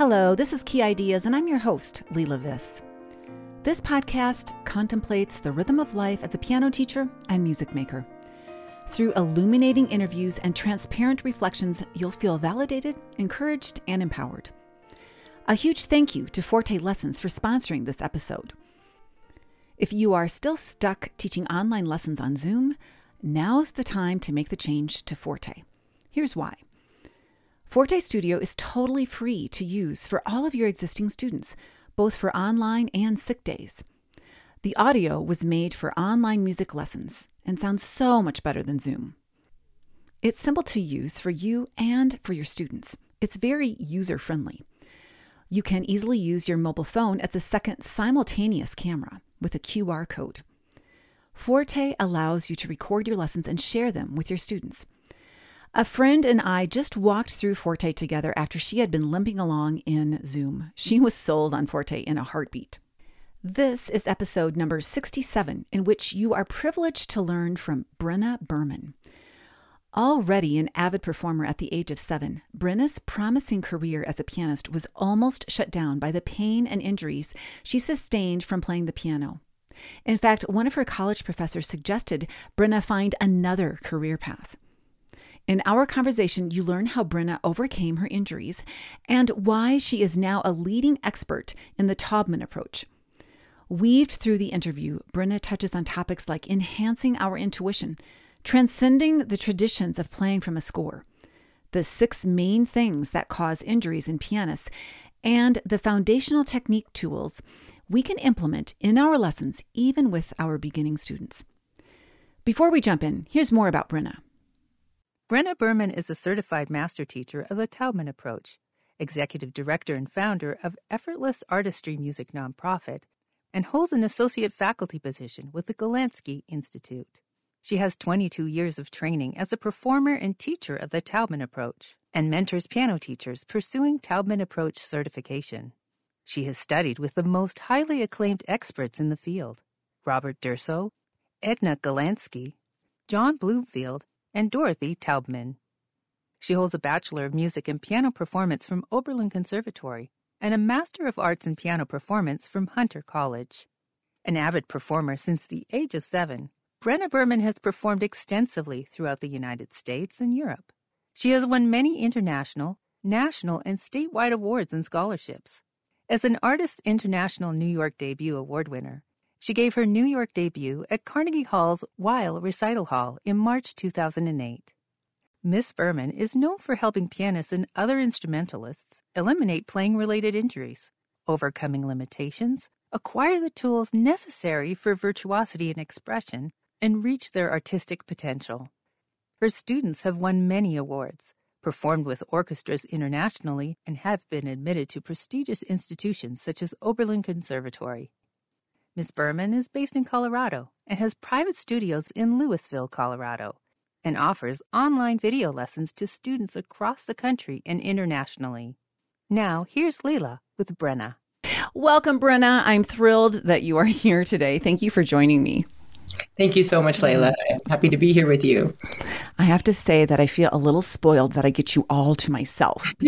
Hello, this is Key Ideas, and I'm your host, Leila Viss. This podcast contemplates the rhythm of life as a piano teacher and music maker. Through illuminating interviews and transparent reflections, you'll feel validated, encouraged, and empowered. A huge thank you to Forte Lessons for sponsoring this episode. If you are still stuck teaching online lessons on Zoom, now's the time to make the change to Forte. Here's why. Forte Studio is totally free to use for all of your existing students, both for online and sick days. The audio was made for online music lessons and sounds so much better than Zoom. It's simple to use for you and for your students. It's very user friendly. You can easily use your mobile phone as a second simultaneous camera with a QR code. Forte allows you to record your lessons and share them with your students. A friend and I just walked through Forte together after she had been limping along in Zoom. She was sold on Forte in a heartbeat. This is episode number 67, in which you are privileged to learn from Brenna Berman. Already an avid performer at the age of seven, Brenna's promising career as a pianist was almost shut down by the pain and injuries she sustained from playing the piano. In fact, one of her college professors suggested Brenna find another career path. In our conversation, you learn how Brenna overcame her injuries and why she is now a leading expert in the Taubman approach. Weaved through the interview, Brenna touches on topics like enhancing our intuition, transcending the traditions of playing from a score, the six main things that cause injuries in pianists, and the foundational technique tools we can implement in our lessons, even with our beginning students. Before we jump in, here's more about Brenna. Brenna Berman is a certified master teacher of the Taubman approach, executive director and founder of Effortless Artistry Music Nonprofit, and holds an associate faculty position with the Golandsky Institute. She has 22 years of training as a performer and teacher of the Taubman approach and mentors piano teachers pursuing Taubman approach certification. She has studied with the most highly acclaimed experts in the field Robert Durso, Edna Golandsky, John Bloomfield, and Dorothy Taubman. She holds a Bachelor of Music in Piano Performance from Oberlin Conservatory and a Master of Arts in Piano Performance from Hunter College. An avid performer since the age of seven, Brenna Berman has performed extensively throughout the United States and Europe. She has won many international, national, and statewide awards and scholarships. As an Artist International New York Debut Award winner, she gave her New York debut at Carnegie Hall's Weill Recital Hall in March 2008. Miss Berman is known for helping pianists and other instrumentalists eliminate playing related injuries, overcoming limitations, acquire the tools necessary for virtuosity and expression, and reach their artistic potential. Her students have won many awards, performed with orchestras internationally, and have been admitted to prestigious institutions such as Oberlin Conservatory. Ms. Berman is based in Colorado and has private studios in Louisville, Colorado, and offers online video lessons to students across the country and internationally. Now, here's Leila with Brenna. Welcome, Brenna. I'm thrilled that you are here today. Thank you for joining me. Thank you so much, Leila. I'm happy to be here with you. I have to say that I feel a little spoiled that I get you all to myself.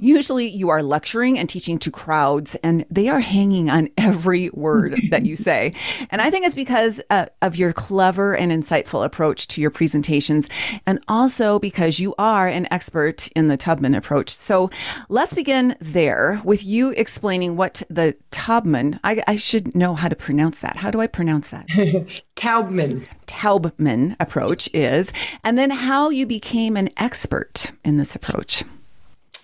usually you are lecturing and teaching to crowds, and they are hanging on every word that you say. And I think it's because uh, of your clever and insightful approach to your presentations, and also because you are an expert in the Tubman approach. So let's begin there with you explaining what the Tubman, I, I should know how to pronounce that. How do I pronounce that? Taubman. Taubman approach is, and then how you became an expert in this approach.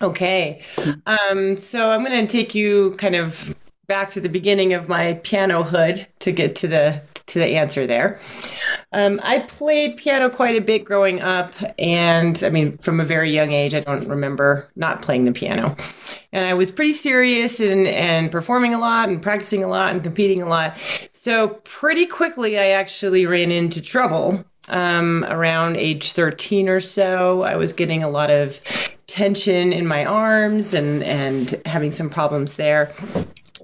Okay. Um, so I'm going to take you kind of back to the beginning of my piano hood to get to the to the answer there. Um, I played piano quite a bit growing up, and I mean, from a very young age, I don't remember not playing the piano. And I was pretty serious and, and performing a lot and practicing a lot and competing a lot. So, pretty quickly, I actually ran into trouble um, around age 13 or so. I was getting a lot of tension in my arms and, and having some problems there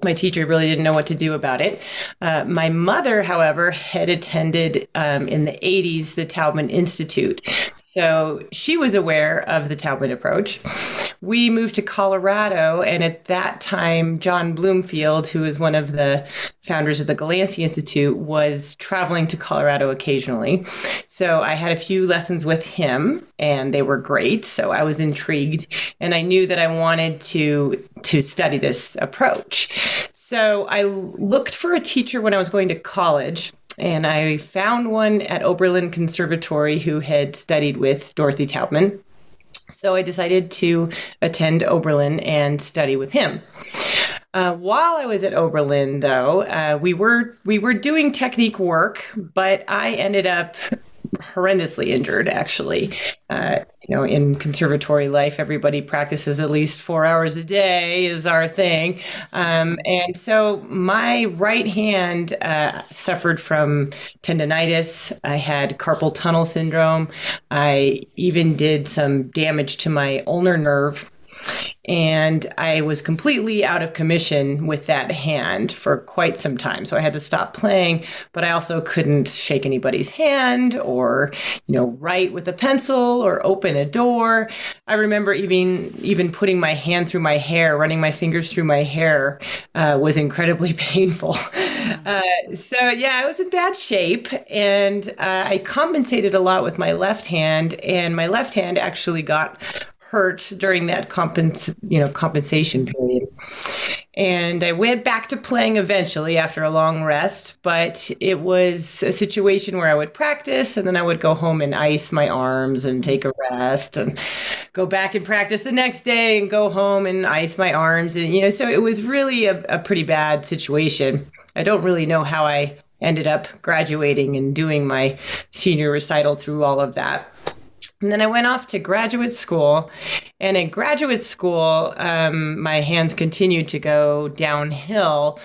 my teacher really didn't know what to do about it. Uh, my mother, however, had attended um, in the 80s the Taubman Institute. So she was aware of the Taubman approach. We moved to Colorado. And at that time, John Bloomfield, who is one of the founders of the Golandsky Institute, was traveling to Colorado occasionally. So I had a few lessons with him, and they were great. So I was intrigued, and I knew that I wanted to to study this approach. So I looked for a teacher when I was going to college and I found one at Oberlin Conservatory who had studied with Dorothy Taubman. So I decided to attend Oberlin and study with him. Uh, while I was at Oberlin, though, uh, we were we were doing technique work, but I ended up horrendously injured. Actually, uh, you know, in conservatory life, everybody practices at least four hours a day is our thing. Um, and so my right hand uh, suffered from tendonitis. I had carpal tunnel syndrome. I even did some damage to my ulnar nerve and I was completely out of commission with that hand for quite some time. So I had to stop playing, but I also couldn't shake anybody's hand or, you know, write with a pencil or open a door. I remember even even putting my hand through my hair, running my fingers through my hair uh, was incredibly painful. Uh, so yeah, I was in bad shape, and uh, I compensated a lot with my left hand, and my left hand actually got hurt during that compens- you know compensation period. And I went back to playing eventually after a long rest, but it was a situation where I would practice and then I would go home and ice my arms and take a rest and go back and practice the next day and go home and ice my arms. And, you know, so it was really a, a pretty bad situation. I don't really know how I ended up graduating and doing my senior recital through all of that. And then I went off to graduate school. And in graduate school, um, my hands continued to go downhill.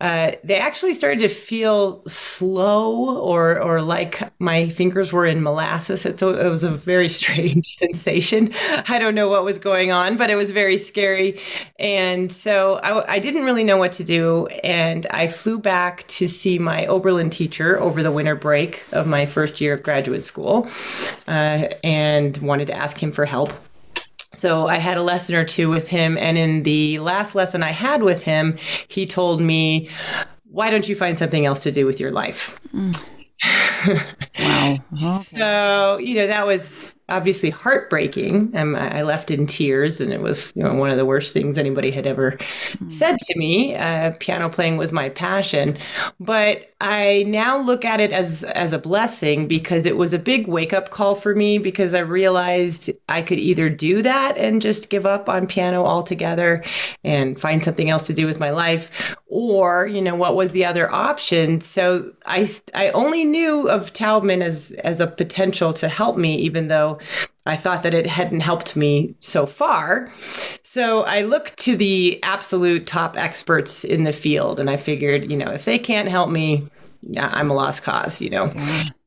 Uh, they actually started to feel slow or, or like my fingers were in molasses. It's a, it was a very strange sensation. I don't know what was going on, but it was very scary. And so I, I didn't really know what to do. And I flew back to see my Oberlin teacher over the winter break of my first year of graduate school. Uh, and and wanted to ask him for help. So I had a lesson or two with him. And in the last lesson I had with him, he told me, Why don't you find something else to do with your life? Mm. wow. Okay. So, you know, that was obviously heartbreaking. Um, I left in tears, and it was you know one of the worst things anybody had ever mm. said to me. Uh, piano playing was my passion, but I now look at it as as a blessing because it was a big wake up call for me because I realized I could either do that and just give up on piano altogether and find something else to do with my life, or you know what was the other option. So I I only knew of Taubman as as a potential to help me, even though I thought that it hadn't helped me so far. So I looked to the absolute top experts in the field and I figured, you know, if they can't help me, I'm a lost cause, you know.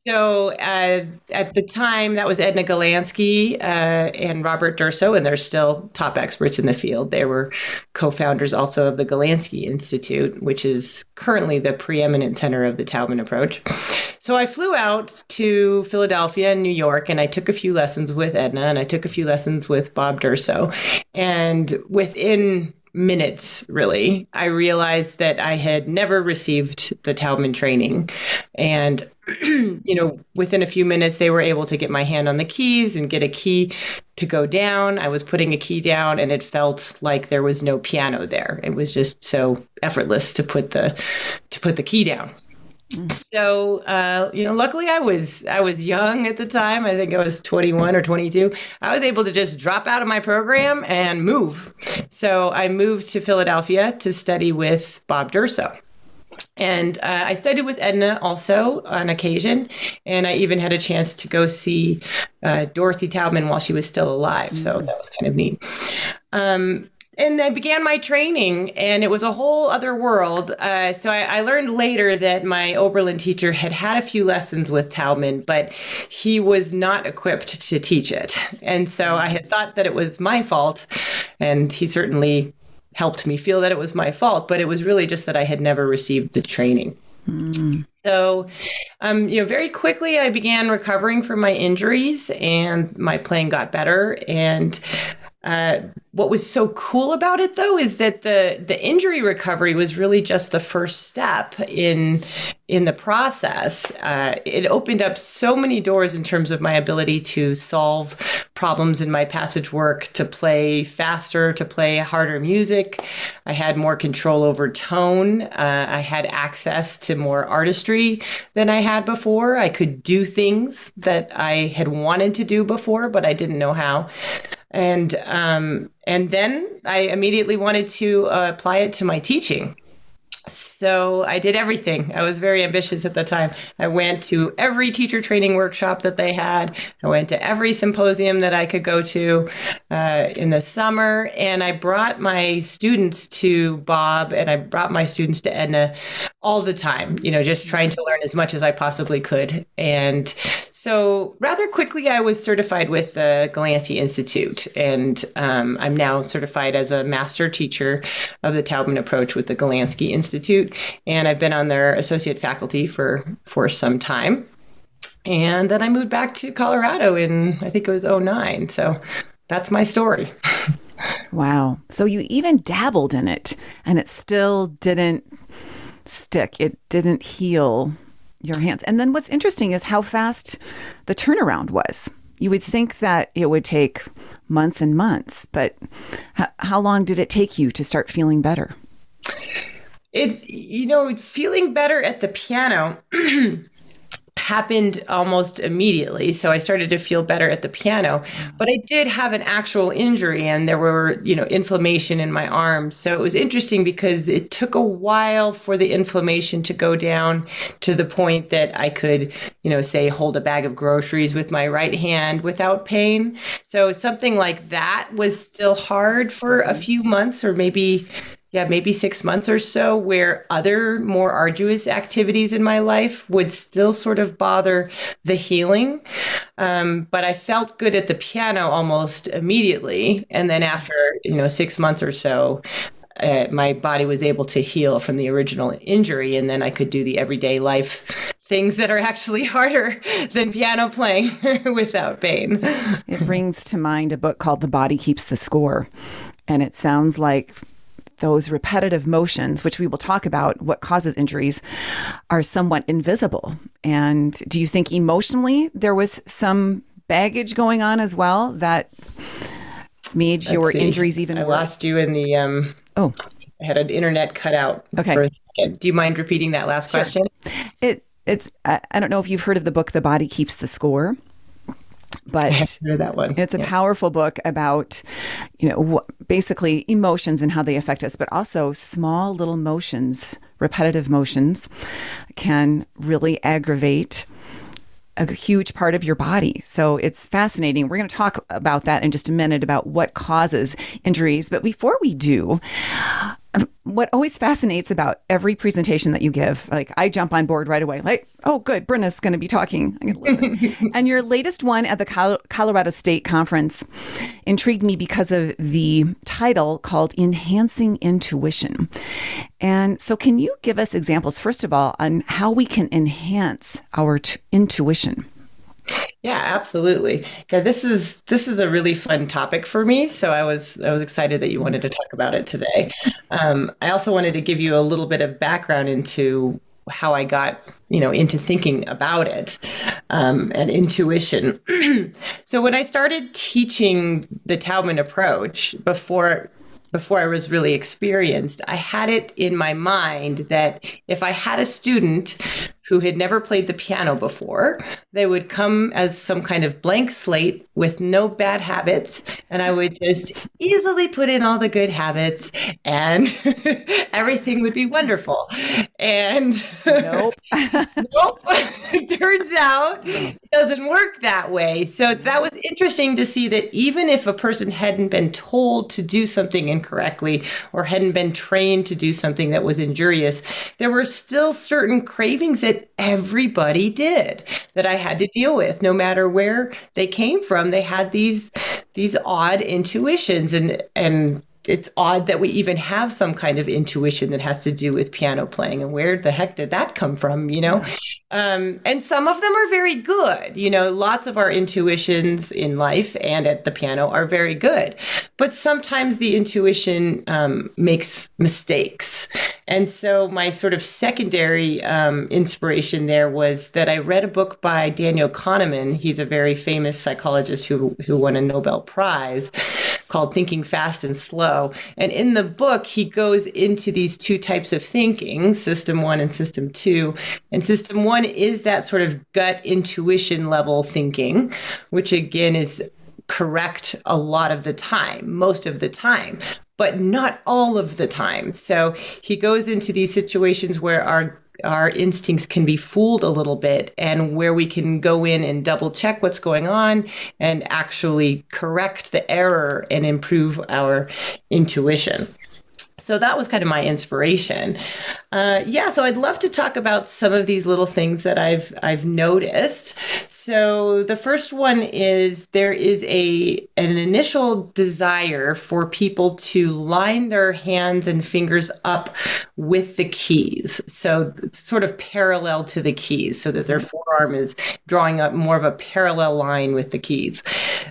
So uh, at the time, that was Edna Golandsky uh, and Robert Durso, and they're still top experts in the field. They were co-founders also of the Golandsky Institute, which is currently the preeminent center of the Taubman approach. So I flew out to Philadelphia and New York, and I took a few lessons with Edna, and I took a few lessons with Bob Durso, and within minutes, really, I realized that I had never received the Taubman training. And, you know, within a few minutes, they were able to get my hand on the keys and get a key to go down. I was putting a key down and it felt like there was no piano there. It was just so effortless to put the to put the key down. So, uh, you know, luckily I was I was young at the time. I think I was 21 or 22. I was able to just drop out of my program and move. So I moved to Philadelphia to study with Bob Durso. And uh, I studied with Edna also on occasion, and I even had a chance to go see uh, Dorothy Taubman while she was still alive. So that was kind of neat. Um, and I began my training, and it was a whole other world. Uh, so I, I, learned later that my Oberlin teacher had had a few lessons with Taubman, but he was not equipped to teach it. And so I had thought that it was my fault, and he certainly helped me feel that it was my fault. But it was really just that I had never received the training. Mm. So, um, you know, very quickly I began recovering from my injuries, and my playing got better, and uh, what was so cool about it though is that the the injury recovery was really just the first step in in the process. Uh, it opened up so many doors in terms of my ability to solve problems in my passage work to play faster to play harder music. I had more control over tone. Uh, i had access to more artistry than i had before. I could do things that i had wanted to do before but i didn't know how and um, and then I immediately wanted to uh, apply it to my teaching. So I did everything. I was very ambitious at the time. I went to every teacher training workshop that they had. I went to every symposium that I could go to uh, in the summer, and I brought my students to Bob, and I brought my students to Edna all the time. You know, just trying to learn as much as I possibly could. And so, rather quickly, I was certified with the Golandsky Institute, and um, I'm now certified as a master teacher of the Taubman approach with the Golandsky. Institute, and I've been on their associate faculty for for some time. And then I moved back to Colorado in I think it was 09. So that's my story. wow. So you even dabbled in it and it still didn't stick. It didn't heal your hands. And then what's interesting is how fast the turnaround was. You would think that it would take months and months, but h- how long did it take you to start feeling better? it you know feeling better at the piano happened almost immediately so i started to feel better at the piano. Mm. But i did have an actual injury and there were you know inflammation in my arms so it was interesting because it took a while for the inflammation to go down to the point that i could you know say hold a bag of groceries with my right hand without pain. So something like that was still hard for a mm-hmm. few months or maybe yeah, maybe six months or so, where other more arduous activities in my life would still sort of bother the healing. Um, but I felt good at the piano almost immediately. And then after, you know, six months or so, uh, my body was able to heal from the original injury. And then I could do the everyday life things that are actually harder than piano playing without pain. It brings to mind a book called The Body Keeps the Score. And it sounds like those repetitive motions, which we will talk about what causes injuries, are somewhat invisible. And do you think emotionally there was some baggage going on as well that made Let's your see. injuries even I worse? lost you in the. Um, oh. I had an internet cutout. Okay. Do you mind repeating that last sure. question? It it's I, I don't know if you've heard of the book The Body Keeps the Score but that one. It's a yeah. powerful book about, you know, basically emotions and how they affect us, but also small little motions, repetitive motions, can really aggravate a huge part of your body. So it's fascinating. We're going to talk about that in just a minute about what causes injuries. But before we do, what always fascinates about every presentation that you give, like I jump on board right away, like, oh, good, Brenna's going to be talking. I'm going to listen. and your latest one at the Colorado State Conference intrigued me because of the title called Enhancing Intuition. And so, can you give us examples, first of all, on how we can enhance our t- intuition? Yeah, absolutely. Yeah, this is this is a really fun topic for me. So I was I was excited that you wanted to talk about it today. Um, I also wanted to give you a little bit of background into how I got you know into thinking about it um, and intuition. so when I started teaching the Taubman approach before before I was really experienced, I had it in my mind that if I had a student who had never played the piano before. They would come as some kind of blank slate with no bad habits, and I would just easily put in all the good habits, and everything would be wonderful. And nope, nope. it turns out it doesn't work that way. So that was interesting to see that even if a person hadn't been told to do something incorrectly or hadn't been trained to do something that was injurious, there were still certain cravings that that everybody did that I had to deal with no matter where they came from they had these these odd intuitions and and it's odd that we even have some kind of intuition that has to do with piano playing and where the heck did that come from you know. Um, and some of them are very good. You know lots of our intuitions in life and at the piano are very good. But sometimes the intuition um, makes mistakes. And so my sort of secondary um, inspiration there was that i read a book by daniel kahneman. He's a very famous psychologist who, who won a nobel prize called thinking fast and slow. And in the book, he goes into these two types of thinking system one and system two. And system one is that sort of gut intuition level thinking, which again is correct a lot of the time, most of the time but not all of the time. So he goes into these situations where our our instincts can be fooled a little bit and where we can go in and double check what's going on and actually correct the error and improve our intuition so that was kind of my inspiration. Uh, yeah, so I'd love to talk about some of these little things that I've I've noticed. So the first one is there is a an initial desire for people to line their hands and fingers up with the keys, so sort of parallel to the keys, so that their forearm is drawing up more of a parallel line with the keys.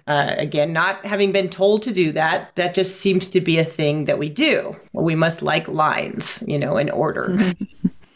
Uh, again, not having been told to do that, that just seems to be a thing that we do we must like lines, you know, in order.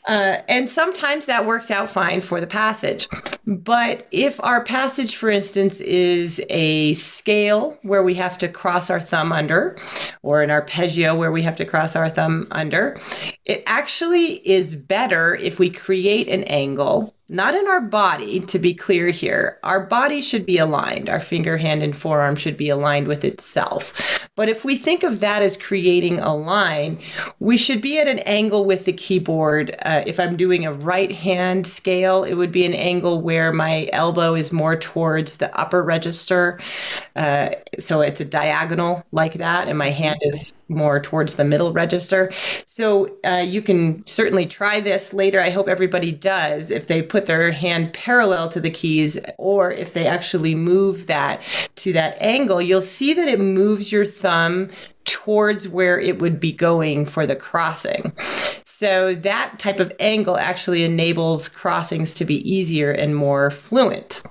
Uh, and sometimes that works out fine for the passage. But if our passage, for instance, is a scale where we have to cross our thumb under, or an arpeggio where we have to cross our thumb under, it actually is better if we create an angle not in our body, to be clear here. Our body should be aligned. Our finger, hand, and forearm should be aligned with itself. But if we think of that as creating a line, we should be at an angle with the keyboard. Uh, if I'm doing a right hand scale, it would be an angle where my elbow is more towards the upper register. Uh, so it's a diagonal like that, and my hand is more towards the middle register. So uh, you can certainly try this later. I hope everybody does if they put put their hand parallel to the keys or if they actually move that to that angle, you'll see that it moves your thumb towards where it would be going for the crossing. So that type of angle actually enables crossings to be easier and more fluent.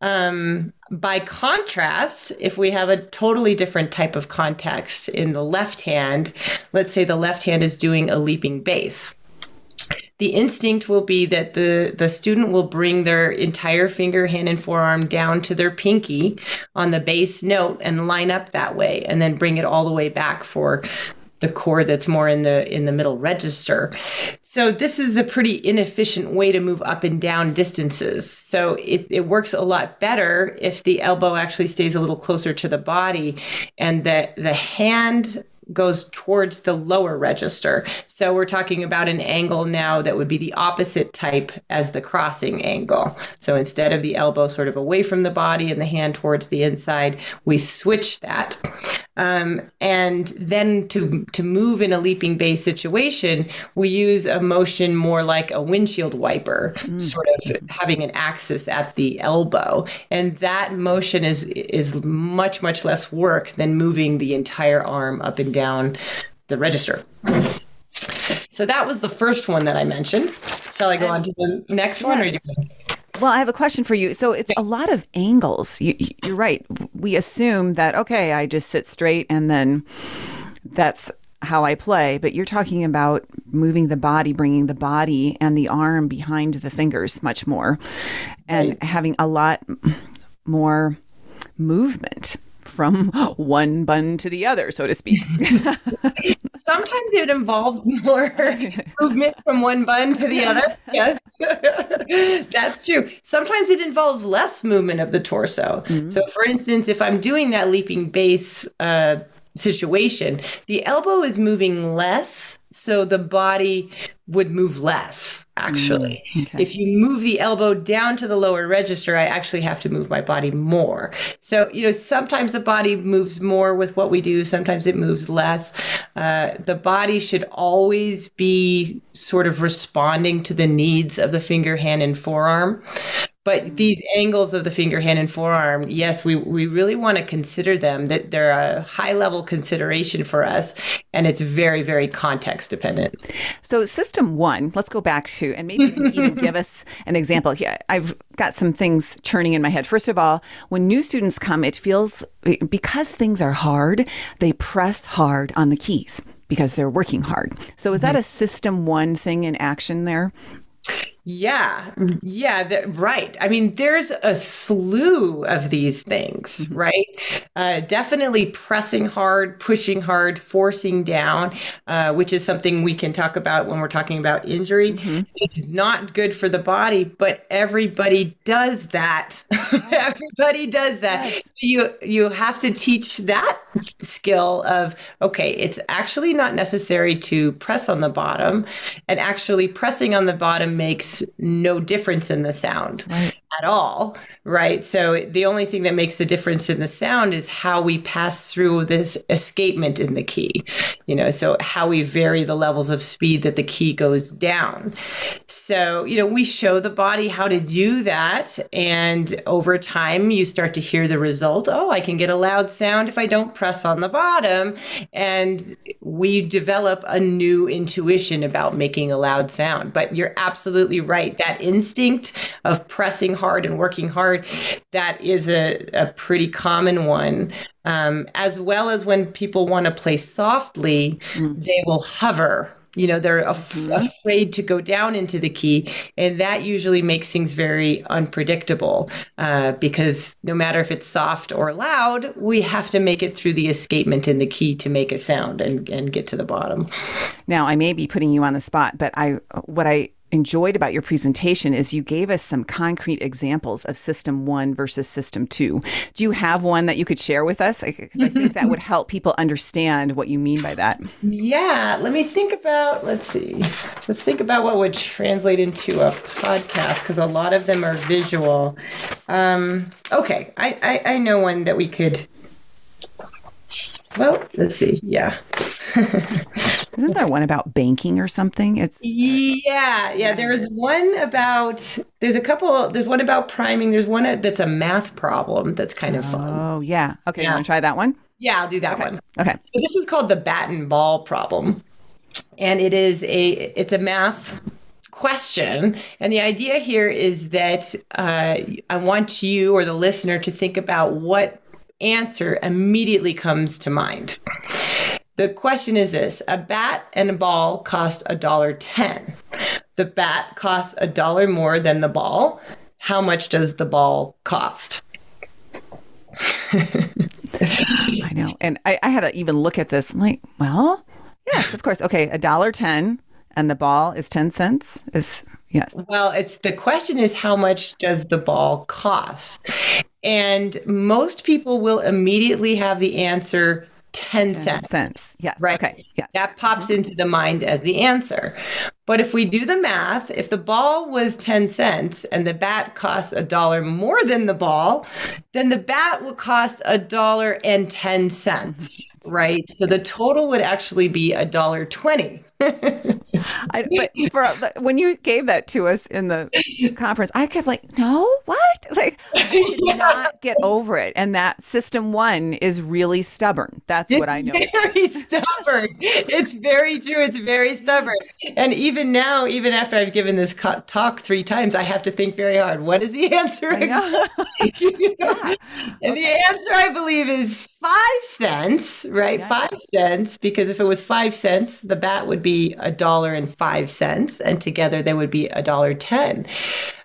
Um, by contrast, if we have a totally different type of context in the left hand, let's say the left hand is doing a leaping bass the instinct will be that the the student will bring their entire finger hand and forearm down to their pinky on the bass note and line up that way and then bring it all the way back for the chord that's more in the in the middle register. So this is a pretty inefficient way to move up and down distances. So it, it works a lot better if the elbow actually stays a little closer to the body and the the hand goes towards the lower register. So we're talking about an angle now that would be the opposite type as the crossing angle. So instead of the elbow sort of away from the body and the hand towards the inside, we switch that. Um, and then to, to move in a leaping bass situation, we use a motion more like a windshield wiper, mm. sort of having an axis at the elbow. And that motion is, is much, much less work than moving the entire arm up and down the register. So that was the first one that I mentioned. Shall I go on to the next yes. one? Or you- well, I have a question for you. So it's a lot of angles. You, are right. We assume that, okay, I just sit straight and then that's how I play. But you're talking about moving the body, bringing the body and the arm behind the fingers much more and right. having a lot more movement from one bun to the other, so to speak. Sometimes it involves more movement from one bun to the other. Yes, that's true. Sometimes it involves less movement of the torso. Mm-hmm. So, for instance, if I'm doing that leaping bass uh, situation, the elbow is moving less, so the body would move less, actually. Mm, okay. If you move the elbow down to the lower register, I actually have to move my body more. So, you know, sometimes the body moves more with what we do, sometimes it moves less. Uh, the body should always be sort of responding to the needs of the finger, hand, and forearm But mm-hmm. these angles of the finger, hand, and forearm, yes, we, we really want to consider them, that they're a high level consideration for us. And it's very, very context dependent. So, system one, let's go back to, and maybe you can even give us an example. here. I've got some things churning in my head. First of all, when new students come, it feels because things are hard, they press hard on the keys because they're working hard. So, is that mm-hmm. a system one thing in action there? Yeah, yeah, the, right. I mean, there's a slew of these things, mm-hmm. right? Uh, definitely pressing hard, pushing hard, forcing down, uh, which is something we can talk about when we're talking about injury. Mm-hmm. It's not good for the body, but everybody does that. everybody does that. Yes. You you have to teach that skill of okay, it's actually not necessary to press on the bottom, and actually pressing on the bottom makes no difference in the sound. Right at all, right? So the only thing that makes the difference in the sound is how we pass through this escapement in the key, you know, so how we vary the levels of speed that the key goes down. So, you know, we show the body how to do that. And over time, you start to hear the result. Oh, I can get a loud sound if I don't press on the bottom. And we develop a new intuition about making a loud sound. But you're absolutely right. That instinct of pressing hard and working hard, that is a, a pretty common one. Um, as well as when people want to play softly, mm. they will hover you know they're af- mm-hmm. afraid to go down into the key and that usually makes things very unpredictable uh, because no matter if it's soft or loud we have to make it through the escapement in the key to make a sound and, and get to the bottom now i may be putting you on the spot but i what i enjoyed about your presentation is you gave us some concrete examples of system one versus system two. Do you have one that you could share with us? Because I think that would help people understand what you mean by that. Yeah, let me think about, let's see, let's think about what would translate into a podcast because a lot of them are visual. Um, okay, I, I, I know one that we could. Well, let's see. Yeah. Isn't there one about banking or something? It's yeah, yeah. There is one about. There's a couple. There's one about priming. There's one that's a math problem that's kind of fun. Oh yeah. Okay, yeah. you want to try that one? Yeah, I'll do that okay. one. Okay. So this is called the bat and ball problem, and it is a it's a math question. And the idea here is that uh, I want you or the listener to think about what answer immediately comes to mind. The question is this a bat and a ball cost a dollar ten. The bat costs a dollar more than the ball. How much does the ball cost? I know. And I, I, had to even look at this. I'm like, well, yes, of course. Okay, a dollar ten and the ball is 10 cents is yes well it's the question is how much does the ball cost and most people will immediately have the answer 10, 10 cents. cents. Yes. Right. Okay. Yes. That pops mm-hmm. into the mind as the answer. But if we do the math, if the ball was 10 cents and the bat costs a dollar more than the ball, then the bat would cost a dollar and 10 cents, right? So the total would actually be a dollar 20. I, but for when you gave that to us in the conference, I kept like, no, what? Like, I did yeah. not get over it. And that system one is really stubborn. That's it's what I know. Very stubborn. It's very true. It's very stubborn. And even now, even after I've given this talk three times, I have to think very hard. What is the answer? yeah. And the answer, I believe, is five cents. Right, yes. five cents. Because if it was five cents, the bat would be a dollar and five cents, and together they would be a dollar ten.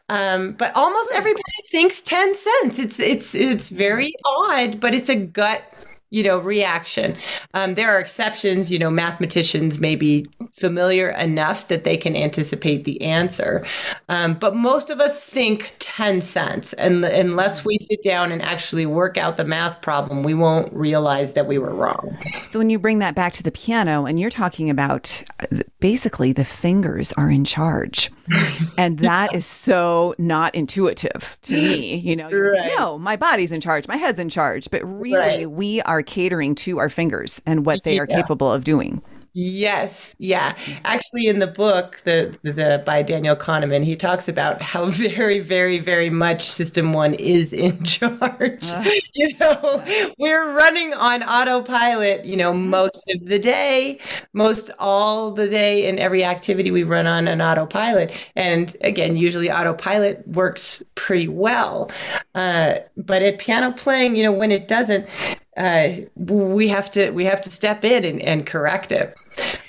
Um, but almost everybody thinks ten cents. It's it's it's very odd, but it's a gut you know reaction. Um, there are exceptions you know mathematicians may be familiar enough that they can anticipate the answer. Um, but most of us think 10 cents and unless we sit down and actually work out the math problem we won't realize that we were wrong. So when you bring that back to the piano and you're talking about uh, basically the fingers are in charge. And that is so not intuitive to me you know right. no my body's in charge my head's in charge. But really right. we are catering to our fingers and what they are yeah. capable of doing Yes, yeah. Actually, in the book, the, the, the by Daniel Kahneman, he talks about how very, very, very much System One is in charge. Uh, you know, we're running on autopilot. You know, most of the day, most all the day, in every activity we run on an autopilot. And again, usually autopilot works pretty well. Uh, but at piano playing, you know, when it doesn't, uh, we have to we have to step in and, and correct it.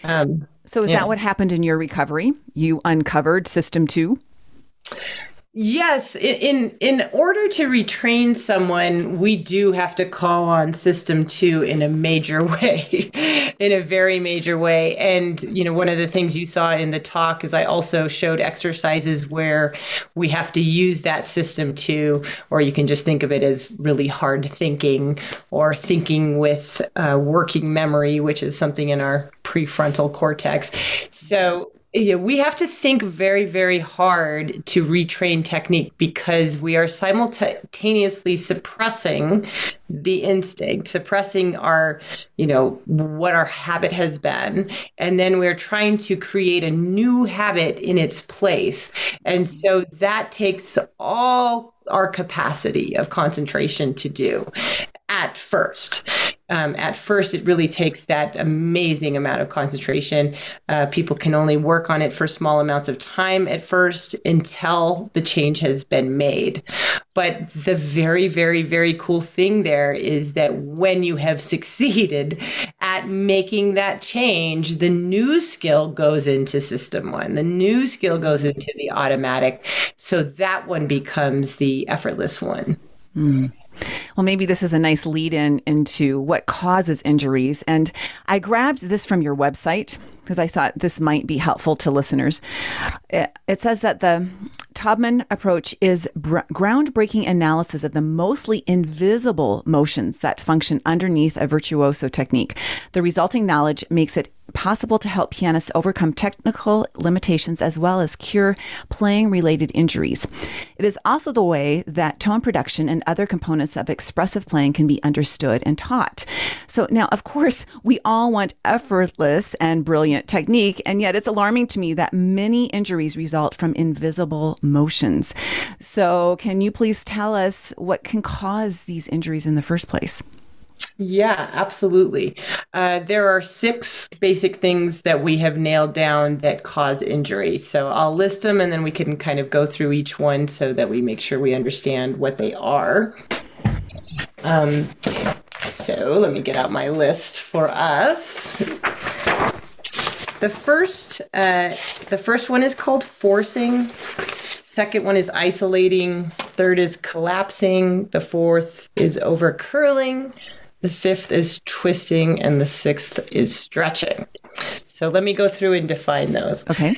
Um, so is yeah. that what happened in your recovery? You uncovered system two. Yes, in in order to retrain someone, we do have to call on system 2 in a major way. in a very major way. And you know, one of the things you saw in the talk is I also showed exercises where we have to use that system 2 or you can just think of it as really hard thinking or thinking with uh, working memory, which is something in our prefrontal cortex. So yeah, we have to think very, very hard to retrain technique because we are simultaneously suppressing the instinct, suppressing our, you know, what our habit has been. And then we're trying to create a new habit in its place. And so that takes all our capacity of concentration to do at first. Um, at first, it really takes that amazing amount of concentration. Uh, people can only work on it for small amounts of time at first until the change has been made. But the very, very, very cool thing there is that when you have succeeded at making that change, the new skill goes into system one, the new skill goes into the automatic. So that one becomes the effortless one. Mm. Well, maybe this is a nice lead in into what causes injuries. And I grabbed this from your website because I thought this might be helpful to listeners. It, it says that the Taubman approach is br- groundbreaking analysis of the mostly invisible motions that function underneath a virtuoso technique. The resulting knowledge makes it possible to help pianists overcome technical limitations as well as cure playing related injuries. It is also the way that tone production and other components of expressive playing can be understood and taught. So, now, of course, we all want effortless and brilliant technique, and yet it's alarming to me that many injuries result from invisible motions. So, can you please tell us what can cause these injuries in the first place? Yeah, absolutely. Uh, there are six basic things that we have nailed down that cause injury. So I'll list them and then we can kind of go through each one so that we make sure we understand what they are. Um, so let me get out my list for us. The first, uh, the first one is called forcing. Second one is isolating. Third is collapsing. The fourth is over curling. The fifth is twisting, and the sixth is stretching. So let me go through and define those. Okay.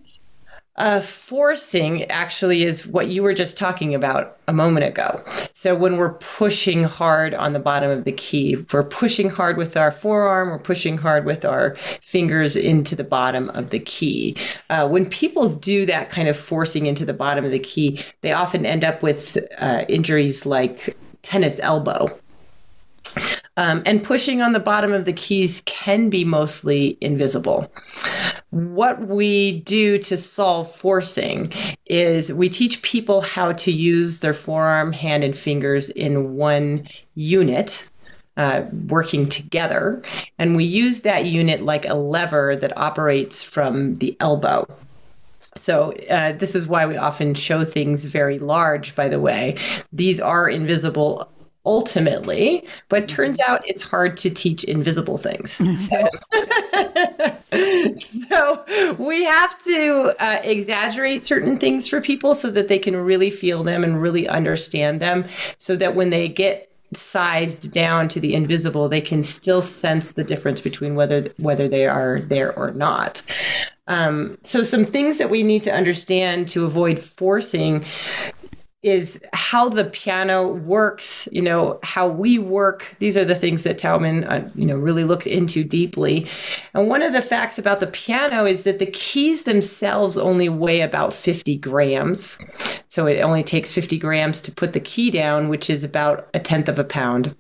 Uh, forcing actually is what you were just talking about a moment ago. So when we're pushing hard on the bottom of the key, we're pushing hard with our forearm, we're pushing hard with our fingers into the bottom of the key. Uh, when people do that kind of forcing into the bottom of the key, they often end up with uh, injuries like tennis elbow. Um, and pushing on the bottom of the keys can be mostly invisible. What we do to solve forcing is we teach people how to use their forearm, hand, and fingers in one unit. Uh, working together. And we use that unit like a lever that operates from the elbow. So, uh, this is why we often show things very large, by the way. These are invisible ultimately, but turns mm-hmm. out it's hard to teach invisible things. So, so we have to uh, exaggerate certain things for people so that they can really feel them and really understand them, so that when they get sized down to the invisible, they can still sense the difference between whether whether they are there or not. Um, so, some things that we need to understand to avoid forcing is how the piano works, you know, how we work. These are the things that Taubman, uh, you know, really looked into deeply. And one of the facts about the piano is that the keys themselves only weigh about 50 grams. So it only takes 50 grams to put the key down, which is about a tenth of a pound.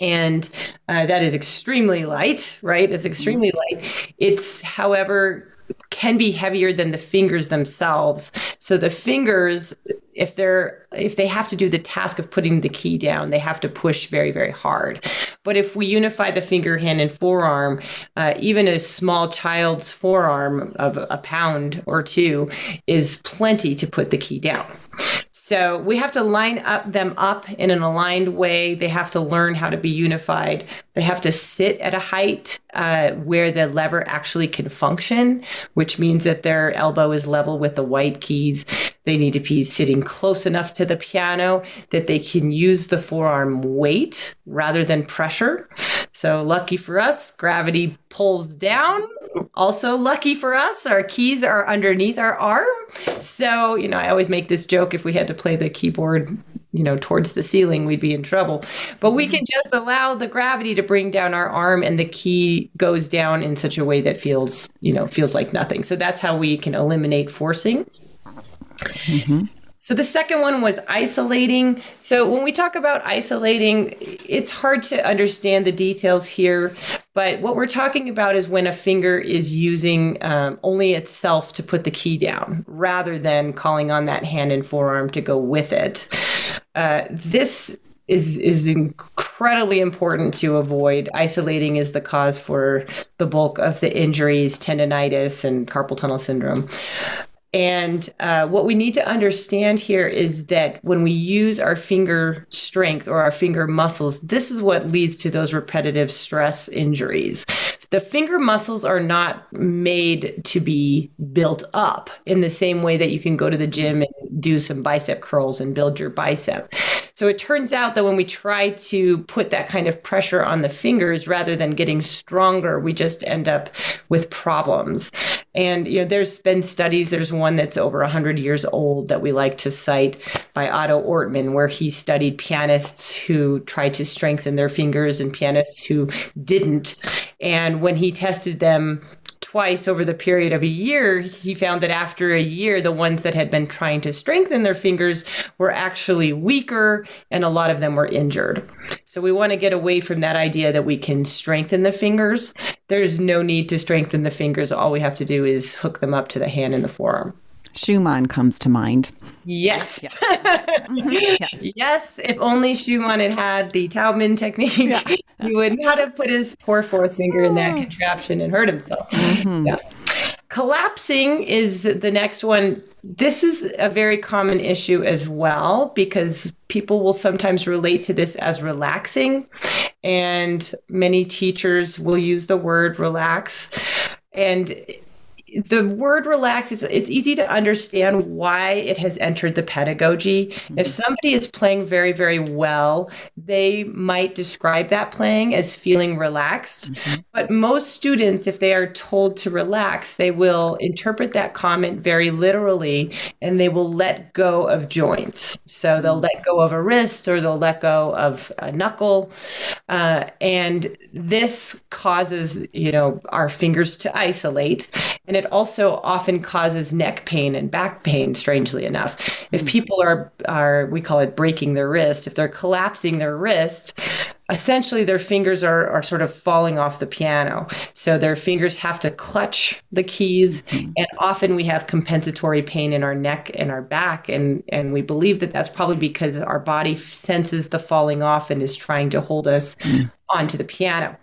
and uh, that is extremely light, right? It's extremely light. It's, however, can be heavier than the fingers themselves. So the fingers, if they're if they have to do the task of putting the key down, they have to push very very hard. But if we unify the finger, hand, and forearm, uh, even a small child's forearm of a pound or two is plenty to put the key down. So we have to line up them up in an aligned way. They have to learn how to be unified. They have to sit at a height uh, where the lever actually can function, which means that their elbow is level with the white keys. They need to be sitting close enough to the piano that they can use the forearm weight rather than pressure. So, lucky for us, gravity pulls down. Also, lucky for us, our keys are underneath our arm. So, you know, I always make this joke if we had to play the keyboard, you know, towards the ceiling, we'd be in trouble. But we can just allow the gravity to bring down our arm and the key goes down in such a way that feels, you know, feels like nothing. So that's how we can eliminate forcing. Mm-hmm. So the second one was isolating. So when we talk about isolating, it's hard to understand the details here, but what we're talking about is when a finger is using um, only itself to put the key down, rather than calling on that hand and forearm to go with it. Uh, this is is incredibly important to avoid. Isolating is the cause for the bulk of the injuries, tendonitis, and carpal tunnel syndrome. And uh, what we need to understand here is that when we use our finger strength or our finger muscles, this is what leads to those repetitive stress injuries. The finger muscles are not made to be built up in the same way that you can go to the gym and do some bicep curls and build your bicep. So it turns out that when we try to put that kind of pressure on the fingers rather than getting stronger, we just end up with problems. And you know, there's been studies. There's one that's over 100 years old that we like to cite by Otto Ortmann, where he studied pianists who tried to strengthen their fingers and pianists who didn't. And when he tested them twice over the period of a year, he found that after a year, the ones that had been trying to strengthen their fingers were actually weaker and a lot of them were injured. So we want to get away from that idea that we can strengthen the fingers. There's no need to strengthen the fingers. All we have to do is hook them up to the hand and the forearm. Schumann comes to mind. Yes. Yes. mm-hmm. yes. yes. If only Schumann had had the Taubman technique, yeah. he would not have put his poor fourth finger in that contraption and hurt himself. Mm-hmm. Yeah. Collapsing is the next one. This is a very common issue as well because people will sometimes relate to this as relaxing, and many teachers will use the word relax. And the word relax is it's easy to understand why it has entered the pedagogy mm-hmm. if somebody is playing very very well they might describe that playing as feeling relaxed mm-hmm. but most students if they are told to relax they will interpret that comment very literally and they will let go of joints so they'll mm-hmm. let go of a wrist or they'll let go of a knuckle uh, and this causes you know our fingers to isolate and it also often causes neck pain and back pain strangely enough if hmm. people are are we call it breaking their wrist if they're collapsing their wrist essentially their fingers are, are sort of falling off the piano so their fingers have to clutch the keys mm-hmm. and often we have compensatory pain in our neck and our back and and we believe that that's probably because our body senses the falling off and is trying to hold us mm-hmm. onto the piano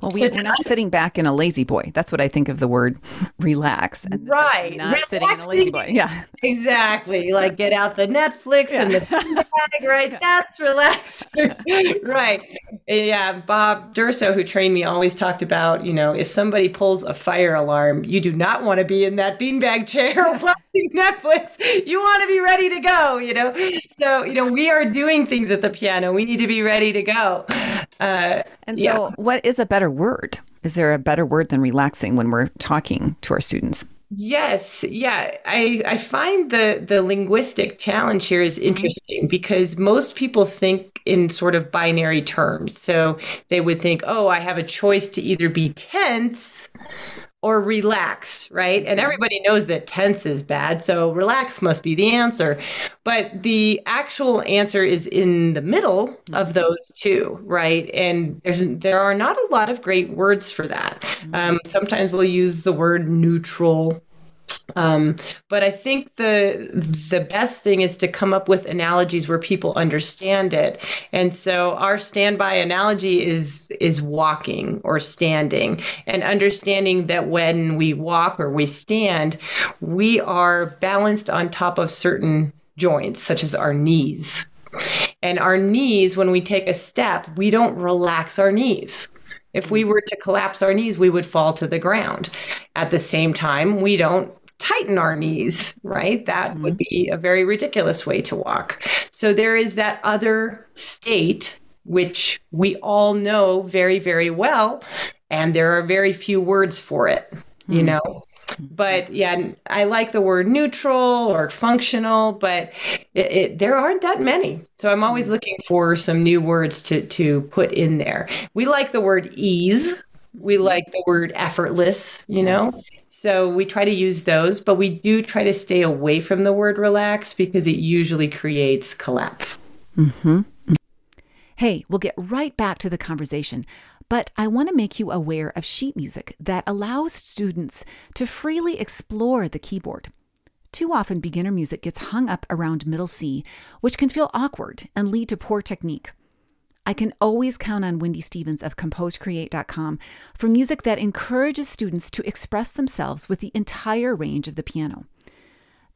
well, we, so are not sitting back in a La-Z-Boy. That's what I think of the word relax. And right. Not Relaxing. sitting in a La-Z-Boy. Yeah. Exactly. Like get out the Netflix yeah. and the bag, right? Yeah. That's relaxing. right. Yeah. Bob Durso, who trained me, always talked about, you know, if somebody pulls a fire alarm, you do not want to be in that beanbag chair watching Netflix. You want to be ready to go, you know? So, you know, we are doing things at the piano. We need to be ready to go. Uh, and so, yeah. what is a better word? Is there a better word than relaxing when we're talking to our students? Yes, yeah. I, I find the the linguistic challenge here is mm-hmm. interesting because most people think in sort of binary terms. So they would think, oh, I have a choice to either be tense or relax, right? And mm-hmm. everybody knows that tense is bad, so relax must be the answer. But the actual answer is in the middle mm-hmm. of those two, right? And there's there are not a lot of great words for that. Mm-hmm. Um, sometimes we'll use the word neutral um, but I think the the best thing is to come up with analogies where people understand it. And so our standby analogy is is walking or standing, and understanding that when we walk or we stand, we are balanced on top of certain joints, such as our knees. And our knees, when we take a step, we don't relax our knees. If we were to collapse our knees, we would fall to the ground. At the same time, we don't tighten our knees, right? That mm-hmm. would be a very ridiculous way to walk. So there is that other state, which we all know very, very well. And there are very few words for it, mm-hmm. you know? But yeah, I like the word neutral or functional, but it, it, there aren't that many. So I'm always mm-hmm. looking for some new words to, to put in there. We like the word ease. We mm-hmm. like the word effortless, you know? So we try to use those, but we do try to stay away from the word relax because it usually creates collapse. Mm-hmm. Hey, we'll get right back to the conversation, but I want to make you aware of sheet music that allows students to freely explore the keyboard. Too often, beginner music gets hung up around middle C, which can feel awkward and lead to poor technique. I can always count on Wendy Stevens of ComposeCreate.com for music that encourages students to express themselves with the entire range of the piano.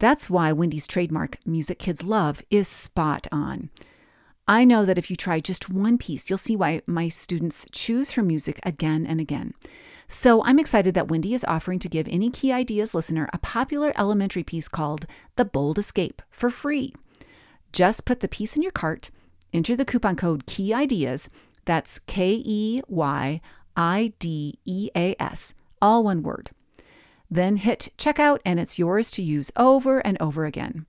That's why Wendy's trademark, Music Kids Love, is spot on. I know that if you try just one piece, you'll see why my students choose her music again and again. So I'm excited that Wendy is offering to give any Key Ideas listener a popular elementary piece called The Bold Escape for free. Just put the piece in your cart Enter the coupon code Key Ideas. That's K E Y I D E A S, all one word. Then hit checkout and it's yours to use over and over again.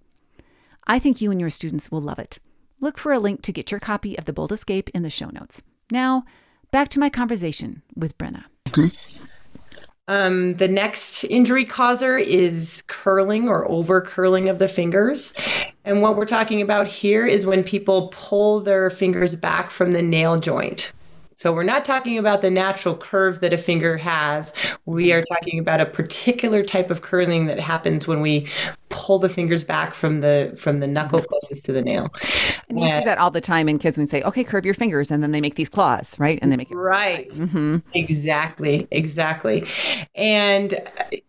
I think you and your students will love it. Look for a link to get your copy of The Bold Escape in the show notes. Now, back to my conversation with Brenna. Mm-hmm. Um, the next injury causer is curling or over curling of the fingers. And what we're talking about here is when people pull their fingers back from the nail joint. So we're not talking about the natural curve that a finger has. We are talking about a particular type of curling that happens when we pull the fingers back from the from the knuckle closest to the nail. And you see that all the time in kids when we say, "Okay, curve your fingers," and then they make these claws, right? And they make it right. Mm-hmm. Exactly, exactly. And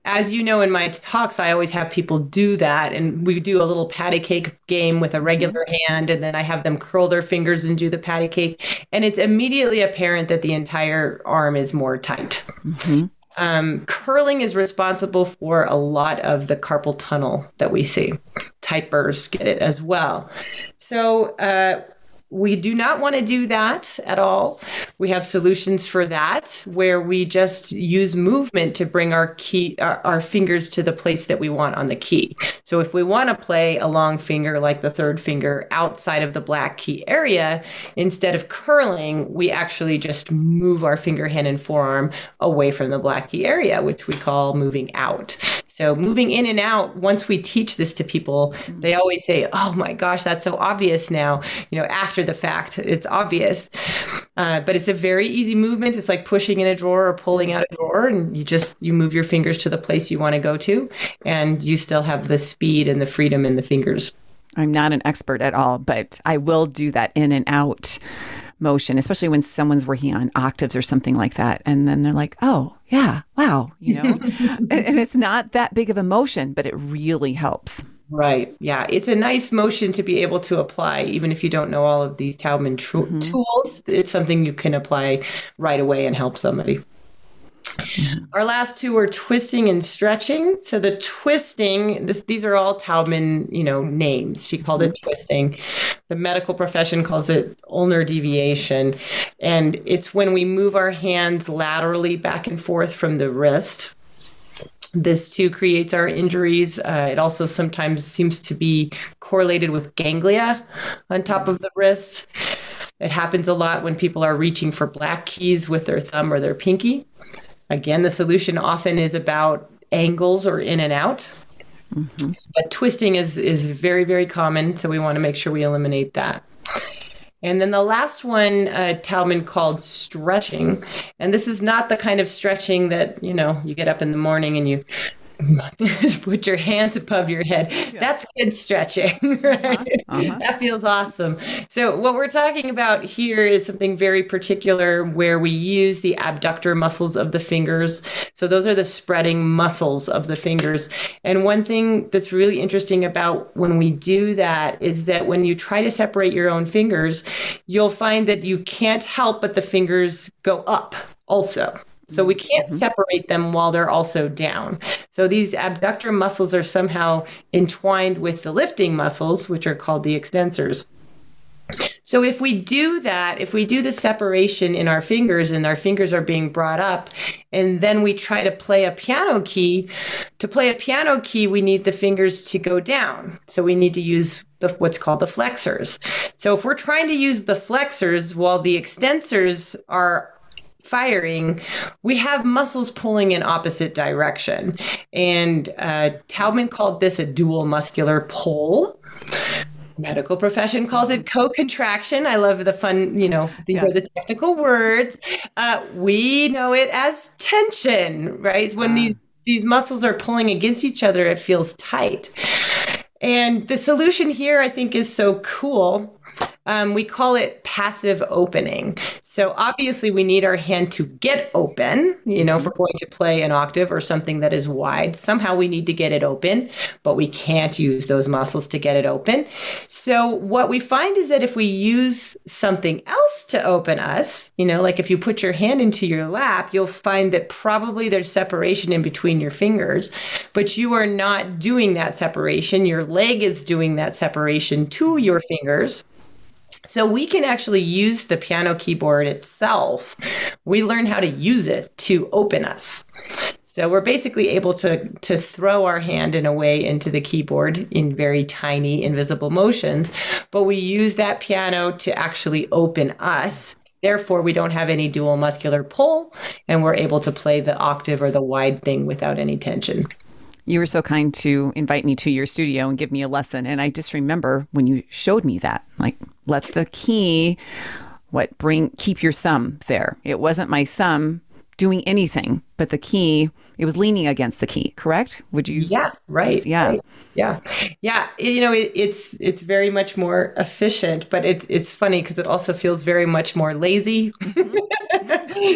as you know, in my talks, I always have people do that, and we do a little patty cake game with a regular mm-hmm. hand, and then I have them curl their fingers and do the patty cake, and it's immediately apparent that the entire arm is more tight. Mm-hmm. Um, curling is responsible for a lot of the carpal tunnel that we see. Typers get it as well. So, uh, we do not want to do that at all. We have solutions for that where we just use movement to bring our key our, our, fingers to the place that we want on the key. So if we want to play a long finger like the third finger outside of the black key area, instead of curling, we actually just move our finger hand and forearm away from the black key area, which we call moving out. So moving in and out, once we teach this to people, they always say, "Oh my gosh, that's so obvious now." You know, after the fact, it's obvious. Uh, but it's a very easy movement. It's like pushing in a drawer or pulling out a drawer, and you just you move your fingers to the place you want to go to, and you still have the speed and the freedom in the fingers. I'm not an expert at all, but I will do that in and out motion, especially when someone's working on octaves or something like that. And then they're like, oh, yeah, wow, you know, and, and it's not that big of a motion, but it really helps. Right. Yeah. It's a nice motion to be able to apply, even if you don't know all of these Taubman tr- mm-hmm. tools. It's something you can apply right away and help somebody. Our last two were twisting and stretching. So the twisting, this, these are all Taubman, you know, names. She called it mm-hmm. twisting. The medical profession calls it ulnar deviation, and it's when we move our hands laterally back and forth from the wrist. This too creates our injuries. Uh, it also sometimes seems to be correlated with ganglia on top of the wrist. It happens a lot when people are reaching for black keys with their thumb or their pinky. Again, the solution often is about angles or in and out. Mm-hmm. But twisting is is very very common, so we want to make sure we eliminate that. And then the last one, uh, Taubman called stretching, and this is not the kind of stretching that you know you get up in the morning and you put your hands above your head. Yeah. That's good stretching, right? Uh-huh. Uh-huh. That feels awesome. So, what we're talking about here is something very particular where we use the abductor muscles of the fingers. So, those are the spreading muscles of the fingers. And one thing that's really interesting about when we do that is that when you try to separate your own fingers, you'll find that you can't help but the fingers go up also. So we can't mm-hmm. separate them while they're also down. So these abductor muscles are somehow entwined with the lifting muscles, which are called the extensors. So if we do that, if we do the separation in our fingers and our fingers are being brought up, and then we try to play a piano key, to play a piano key, we need the fingers to go down. So we need to use the, what's called the flexors. So if we're trying to use the flexors while the extensors are firing, we have muscles pulling in opposite direction. And uh, Taubman called this a dual muscular pull. Medical profession calls it co-contraction. I love the fun, you know, these yeah. are the technical words. Uh, we know it as tension, right? When these these muscles are pulling against each other, it feels tight. And the solution here, I think, is so cool um, we call it passive opening. So obviously, we need our hand to get open. You know, if we're going to play an octave or something that is wide, somehow we need to get it open, but we can't use those muscles to get it open. So what we find is that if we use something else to open us, you know, like if you put your hand into your lap, you'll find that probably there's separation in between your fingers, but you are not doing that separation. Your leg is doing that separation to your fingers. So we can actually use the piano keyboard itself. We learn how to use it to open us. So we're basically able to to throw our hand in a way into the keyboard in very tiny invisible motions, but we use that piano to actually open us. Therefore, we don't have any dual muscular pull and we're able to play the octave or the wide thing without any tension you were so kind to invite me to your studio and give me a lesson. And I just remember when you showed me that, like, let the key, what, bring, keep your thumb there. It wasn't my thumb doing anything, but the key, it was leaning against the key, correct? Would you? Yeah, right. Yeah. Right. Yeah. Yeah. You know, it, it's, it's very much more efficient, but it, it's funny because it also feels very much more lazy.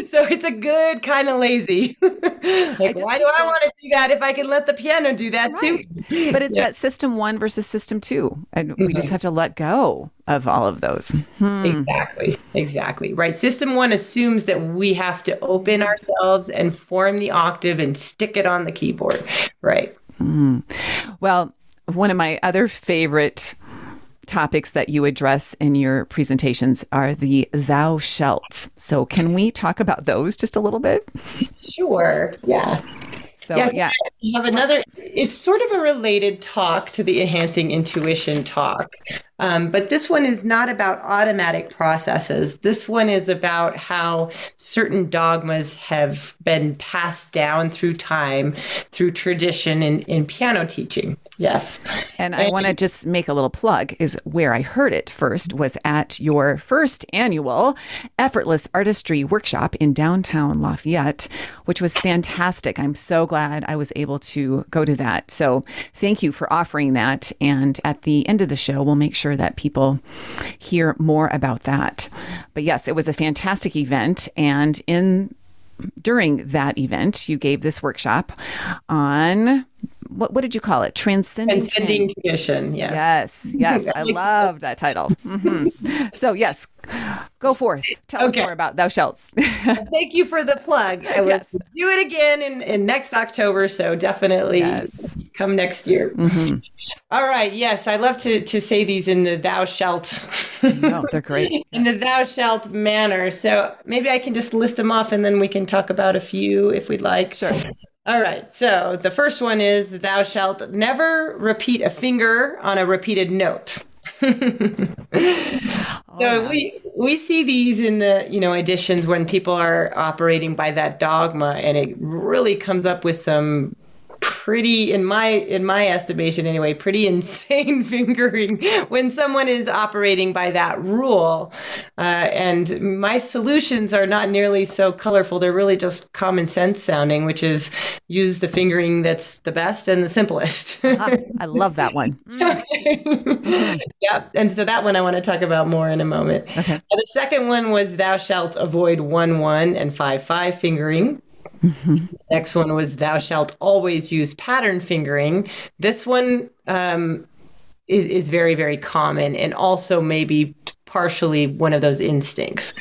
So it's a good kind of lazy. like, why do I want to do that if I can let the piano do that right. too? But it's yeah. that system one versus system two. And we mm-hmm. just have to let go of all of those. Hmm. Exactly. Exactly. Right. System one assumes that we have to open ourselves and form the octave and stick it on the keyboard. Right. Mm. Well, one of my other favorite topics that you address in your presentations are the thou shalts. So, can we talk about those just a little bit? Sure. Yeah. So, yes, yeah. I have another, it's sort of a related talk to the enhancing intuition talk. Um, but this one is not about automatic processes. This one is about how certain dogmas have been passed down through time, through tradition in, in piano teaching. Yes. And I want to just make a little plug is where I heard it first was at your first annual effortless artistry workshop in downtown Lafayette, which was fantastic. I'm so glad I was able to go to that. So thank you for offering that. And at the end of the show, we'll make sure that people hear more about that. But yes, it was a fantastic event. And in during that event, you gave this workshop on what, what did you call it? Transcending, Transcending tradition. Yes. Yes. Yes. I love that title. Mm-hmm. So, yes, go forth. Tell okay. us more about Thou Shalt. Thank you for the plug. I will yes. do it again in, in next October. So, definitely yes. come next year. Mm-hmm. All right. Yes. I love to, to say these in the Thou Shalt. no, they're great. in the Thou Shalt manner. So, maybe I can just list them off and then we can talk about a few if we'd like. Sure. All right. So the first one is thou shalt never repeat a finger on a repeated note. so we we see these in the you know editions when people are operating by that dogma and it really comes up with some pretty in my in my estimation anyway pretty insane fingering when someone is operating by that rule. Uh, and my solutions are not nearly so colorful. They're really just common sense sounding which is use the fingering that's the best and the simplest. I love that one. Yeah and so that one i want to talk about more in a moment. Okay. the second one was thou shalt avoid one one and five five fingering Mm-hmm. Next one was thou shalt always use pattern fingering. This one um, is, is very, very common and also maybe partially one of those instincts.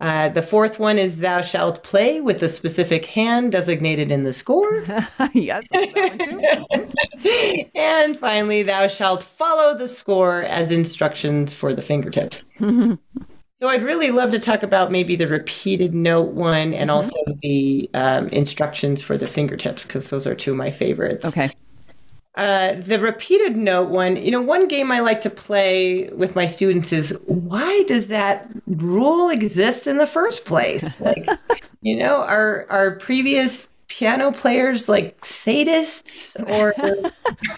Uh, the fourth one is thou shalt play with a specific hand designated in the score. yes. And finally, thou shalt follow the score as instructions for the fingertips. So I'd really love to talk about maybe the repeated note one and mm-hmm. also the um, instructions for the fingertips because those are two of my favorites. Okay. Uh, the repeated note one, you know, one game I like to play with my students is why does that rule exist in the first place? Like, you know, our our previous piano players like sadists or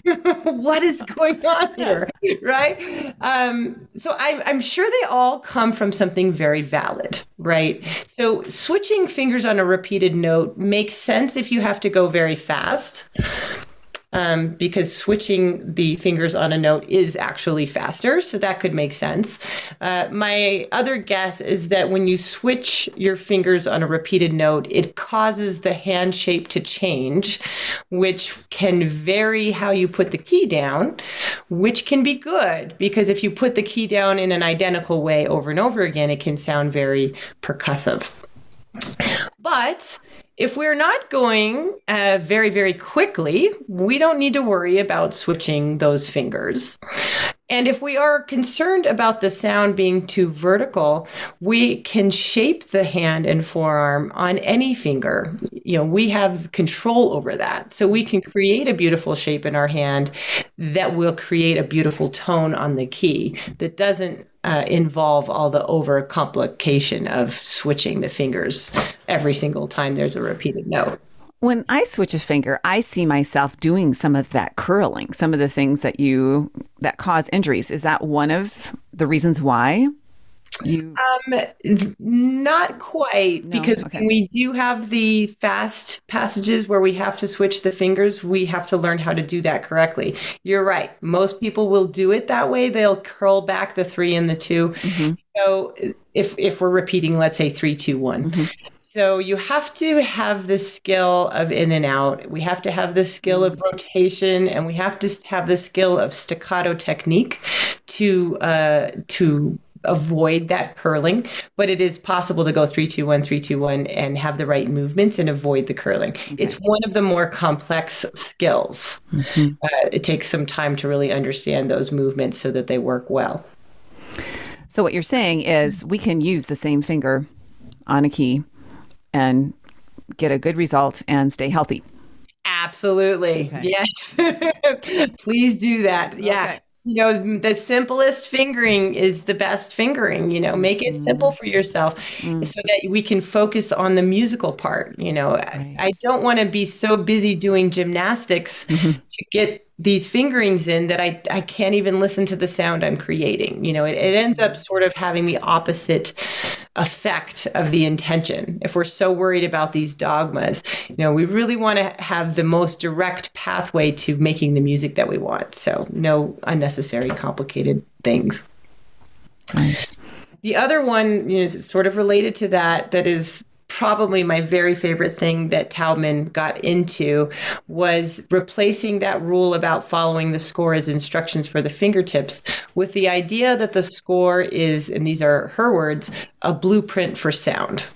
what is going on here right? Um, so I, i'm sure they all come from something very valid right? So switching fingers on a repeated note makes sense if you have to go very fast um, because switching the fingers on a note is actually faster. So that could make sense. Uh, my other guess is that when you switch your fingers on a repeated note, it causes the hand shape to change, which can vary how you put the key down, which can be good because if you put the key down in an identical way over and over again, it can sound very percussive. But if we're not going uh, very, very quickly, we don't need to worry about switching those fingers. And if we are concerned about the sound being too vertical, we can shape the hand and forearm on any finger. You know, we have control over that. So we can create a beautiful shape in our hand that will create a beautiful tone on the key that doesn't uh, involve all the over complication of switching the fingers every single time there's a repeated note. When I switch a finger, I see myself doing some of that curling, some of the things that you that cause injuries. Is that one of the reasons why? You um not quite no? because okay. we do have the fast passages where we have to switch the fingers, we have to learn how to do that correctly. You're right. Most people will do it that way. They'll curl back the 3 and the 2. Mm-hmm. So if if we're repeating let's say three two one mm-hmm. so you have to have the skill of in and out we have to have the skill of rotation and we have to have the skill of staccato technique to uh to avoid that curling, but it is possible to go three, two, one, three, two, one, and have the right movements and avoid the curling. Okay. It's one of the more complex skills. Mm-hmm. Uh, it takes some time to really understand those movements so that they work well. So what you're saying is we can use the same finger on a key and get a good result and stay healthy. Absolutely. Okay. Yes. Please do that. Yeah. Okay you know the simplest fingering is the best fingering you know make it simple mm. for yourself mm. so that we can focus on the musical part you know right. I, I, don't want to be so busy doing gymnastics. to get these fingerings in that I, I can't even listen to the sound I'm creating. You know, it, it ends up sort of having the opposite effect of the intention. If we're so worried about these dogmas, you know, we really want to have the most direct pathway to making the music that we want. So no unnecessary complicated things. Nice. The other one you know, is sort of related to that, that is probably my very favorite thing that Taubman got into was replacing that rule about following the score as instructions for the fingertips with the idea that the score is, and these are her words, a blueprint for sound.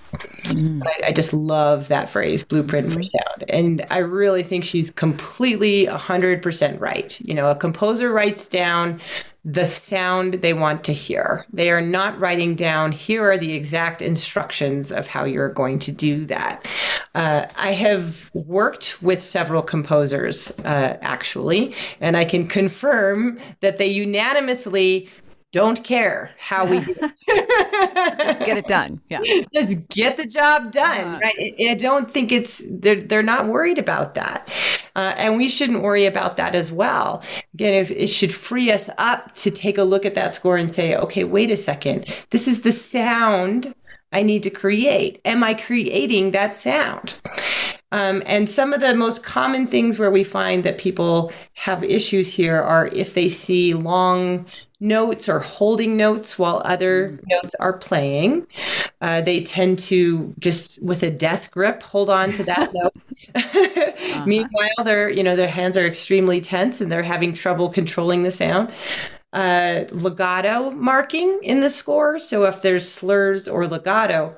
Mm. I, I, just love that phrase, blueprint mm-hmm. for sound. And I really think she's completely 100% right. You know, a composer writes down the sound they want to hear. They are not writing down, here are the exact instructions of how you're going to do that. Uh, I have worked with several composers, uh, actually, and I can confirm that they unanimously don't care how we do it. Just get it done. Yeah. Just get the job done. Uh, right. I don't think it's they're they're not worried about that. Uh, and we shouldn't worry about that as well. Again, if it should free us up to take a look at that score and say, okay, wait a second, this is the sound I need to create. Am I creating that sound? Um, and some of the most common things where we find that people have issues here are if they see long notes or holding notes while other mm. notes are playing. Uh, they tend to just with a death grip hold on to that note. uh-huh. Meanwhile, their you know their hands are extremely tense and they're having trouble controlling the sound uh, legato marking in the score. So if there's slurs or legato.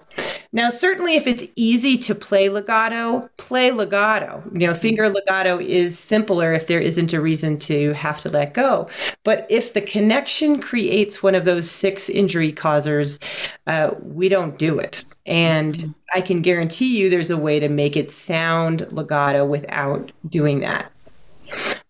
Now, certainly if it's easy to play legato, play legato. You know, finger legato is simpler if there isn't a reason to have to let go. But if the connection creates one of those six injury causers, uh, we don't do it. And. I can guarantee you there's a way to make it sound legato without doing that.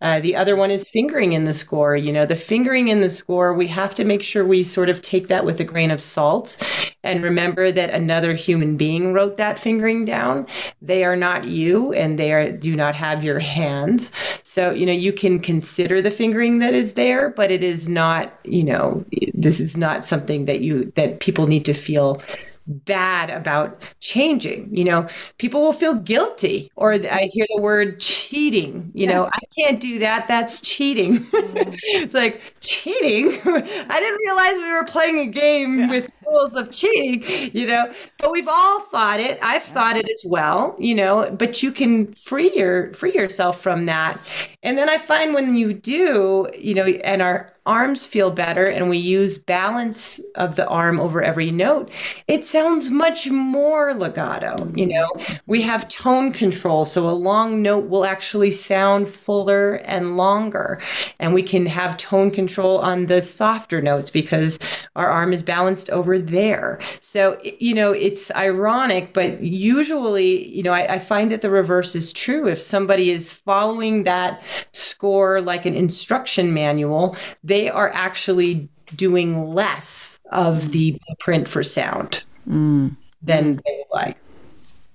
Uh, the other one is fingering in the score. You know, the fingering in the score, we have to make sure we sort of take that with a grain of salt and remember that another human being wrote that fingering down. They are not you and they are, do not have your hands. So, you know, you can consider the fingering that is there, but it is not, you know, this is not something that you, that people need to feel bad about changing. You know, people will feel guilty, or I hear the word cheating. You know, I can't do that. That's cheating. Mm. it's like cheating. I didn't realize we were playing a game yeah. with rules of cheating. You know, but we've all thought it. I've thought it as well. You know, but you can free your free yourself from that. And then I find when you do, you know, and our arms feel better and we use balance of the arm over every note, it sounds much more legato. You know, we have tone control. So a long note will actually sound fuller and longer. And we can have tone control on the softer notes because our arm is balanced over there. So, you know, it's ironic, but usually, you know, I, I find that the reverse is true. If somebody is following that score like an instruction manual, they they are actually doing less of the blueprint for sound mm. than they like.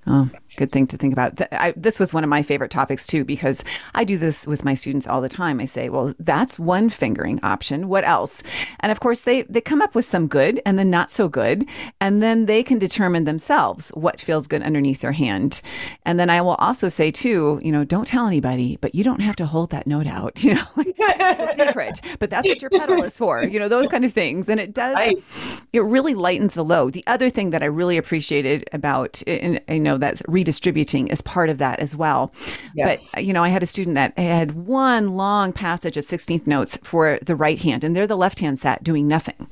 Oh, good thing to think about. I, this was one of my favorite topics too, because I do this with my students all the time. I say, well, that's one fingering option. What else? And of course, they, they come up with some good and then not so good. And then they can determine themselves what feels good underneath their hand. And then I will also say, too, you know, don't tell anybody, but you don't have to hold that note out. You know, like, it's a secret, but that's what your pedal is for, you know, those kind of things. And it does, it really lightens the load. The other thing that I really appreciated about, and I know that's redistributing is part of that as well. Yes. But, you know, I had a student that had one long passage of 16th notes for the right hand, and they're the left hand sat doing nothing.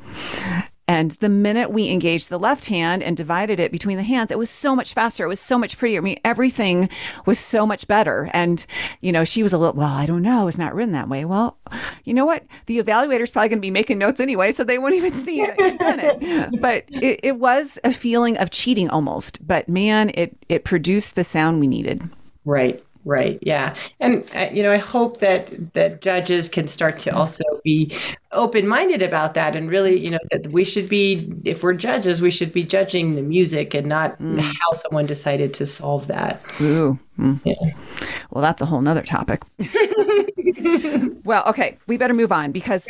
And the minute we engaged the left hand and divided it between the hands, it was so much faster. It was so much prettier. I mean, everything was so much better. And, you know, she was a little, well, I don't know. It's not written that way. Well, you know what? The evaluator's probably going to be making notes anyway, so they won't even see that you've done it. But it, it was a feeling of cheating almost. But man, it, it produced the sound we needed. Right. Right. Yeah. And uh, you know, I hope that that judges can start to also be open-minded about that and really, you know, that we should be if we're judges, we should be judging the music and not mm. how someone decided to solve that. Ooh. Mm. Yeah. Well, that's a whole nother topic. well, okay, we better move on because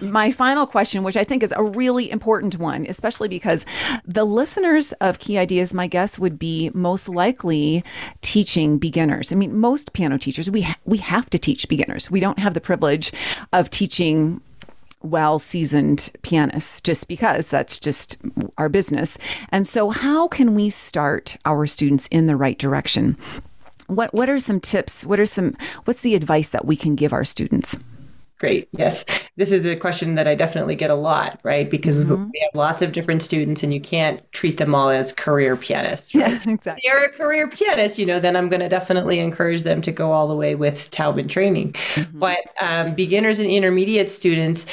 my final question, which I think is a really important one, especially because the listeners of Key Ideas, my guess, would be most likely teaching beginners. I mean, most piano teachers, we ha- we have to teach beginners. We don't have the privilege of teaching well seasoned pianists just because that's just our business. And so, how can we start our students in the right direction? What what are some tips? What are some what's the advice that we can give our students? great. Yes. This is a question that I definitely get a lot, right? Because mm-hmm. we have lots of different students and you can't treat them all as career pianists. Right? Yeah, exactly. If they're a career pianist, you know, then I'm going to definitely encourage them to go all the way with Taubman training. Mm-hmm. But um, beginners and intermediate students,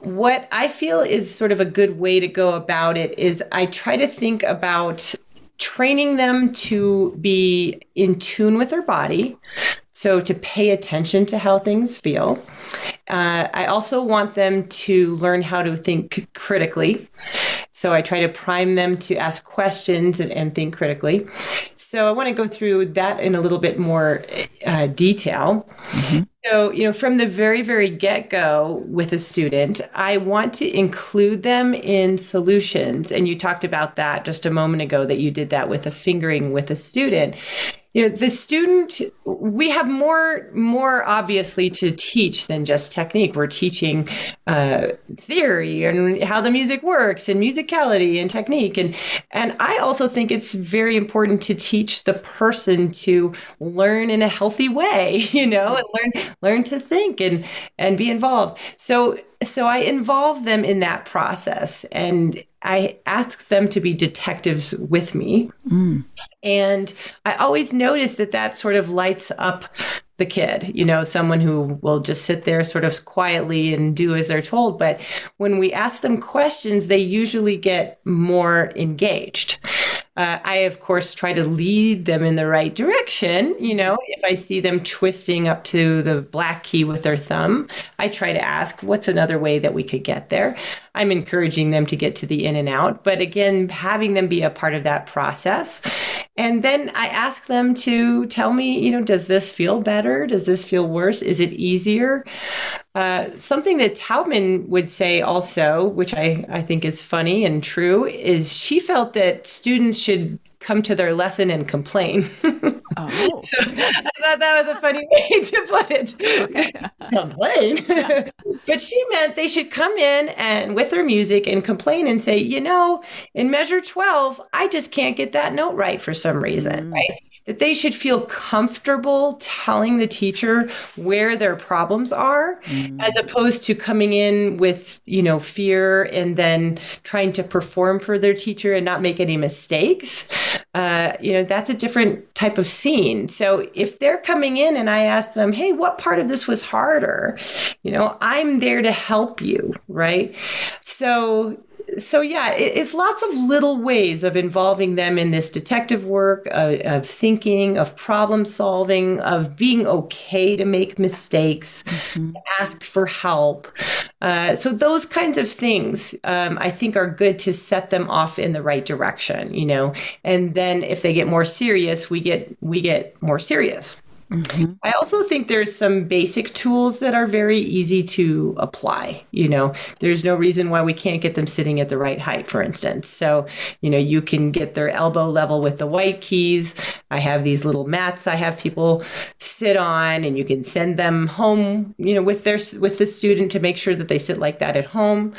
what I feel is sort of a good way to go about it is I try to think about training them to be in tune with their body. So, to pay attention to how things feel. Uh, I also want them to learn how to think critically. So, I try to prime them to ask questions and, and think critically. So, I want to go through that in a little bit more uh, detail. Mm-hmm. So, you know, from the very, very get go with a student, I want to include them in solutions. And you talked about that just a moment ago that you did that with a fingering with a student you know the student we have more more obviously to teach than just technique we're teaching uh, theory and how the music works and musicality and technique and and i also think it's very important to teach the person to learn in a healthy way you know and learn learn to think and and be involved so so I involve them in that process and I ask them to be detectives with me. Mm. And I always notice that that sort of lights up the kid, you know, someone who will just sit there sort of quietly and do as they're told. But when we ask them questions, they usually get more engaged. Uh, I, of course, try to lead them in the right direction. You know, if I see them twisting up to the black key with their thumb, I try to ask, what's another way that we could get there? I'm encouraging them to get to the in and out, but again, having them be a part of that process. And then I ask them to tell me, you know, does this feel better? Does this feel worse? Is it easier? Uh, something that Taubman would say also, which I, I think is funny and true, is she felt that students should come to their lesson and complain. Oh. so I thought that was a funny way to put it. complain. but she meant they should come in and with their music and complain and say, you know, in measure 12, I just can't get that note right for some reason, mm. right? That they should feel comfortable telling the teacher where their problems are mm-hmm. as opposed to coming in with you know fear and then trying to perform for their teacher and not make any mistakes. Uh, you know that's a different type of scene. So if they're coming in and i ask them hey what part of this was harder? You know i'm there to help you right? So so yeah, it, it's lots of little ways of involving them in this detective work, uh, of thinking, of problem solving, of being okay to make mistakes, mm-hmm. ask for help. Uh, so those kinds of things, um, I think, are good to set them off in the right direction. You know, and then if they get more serious, we get we get more serious. Mm-hmm. I also think there's some basic tools that are very easy to apply. You know, there's no reason why we can't get them sitting at the right height, for instance. So, you know, you can get their elbow level with the white keys. I have these little mats I have people sit on, and you can send them home, you know, with their with the student to make sure that they sit like that at home.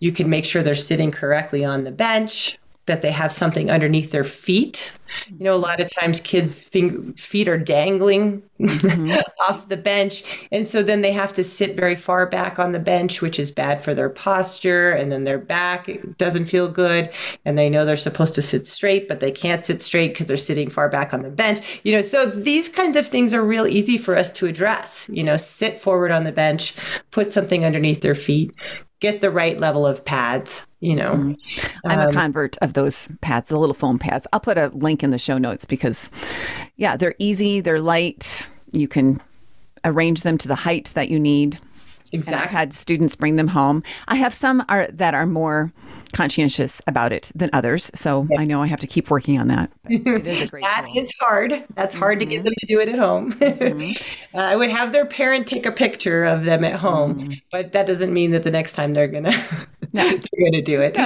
You can make sure they're sitting correctly on the bench that they have something underneath their feet. You know, a lot of times kids' feet are dangling mm-hmm. off the bench. And so then they have to sit very far back on the bench, which is bad for their posture. And then their back doesn't feel good. And they know they're supposed to sit straight, but they can't sit straight because they're sitting far back on the bench. You know, so these kinds of things are real easy for us to address. You know, sit forward on the bench, put something underneath their feet, get the right level of pads you know. Mm. i'm um, a convert of those pads the little foam pads. I'll put a link in the show notes because yeah they're easy they're light. You can arrange them to the height that you need. Exactly and i've had students bring them home. I have some are that are more conscientious about it than others. So I know I have to keep working on that. It is a great That tool. is hard. That's hard mm-hmm. to get them to do it at home. Mm-hmm. uh, I would have their parent take a picture of them at home, mm-hmm. but that doesn't mean that the next time they're gonna no. they're gonna do it.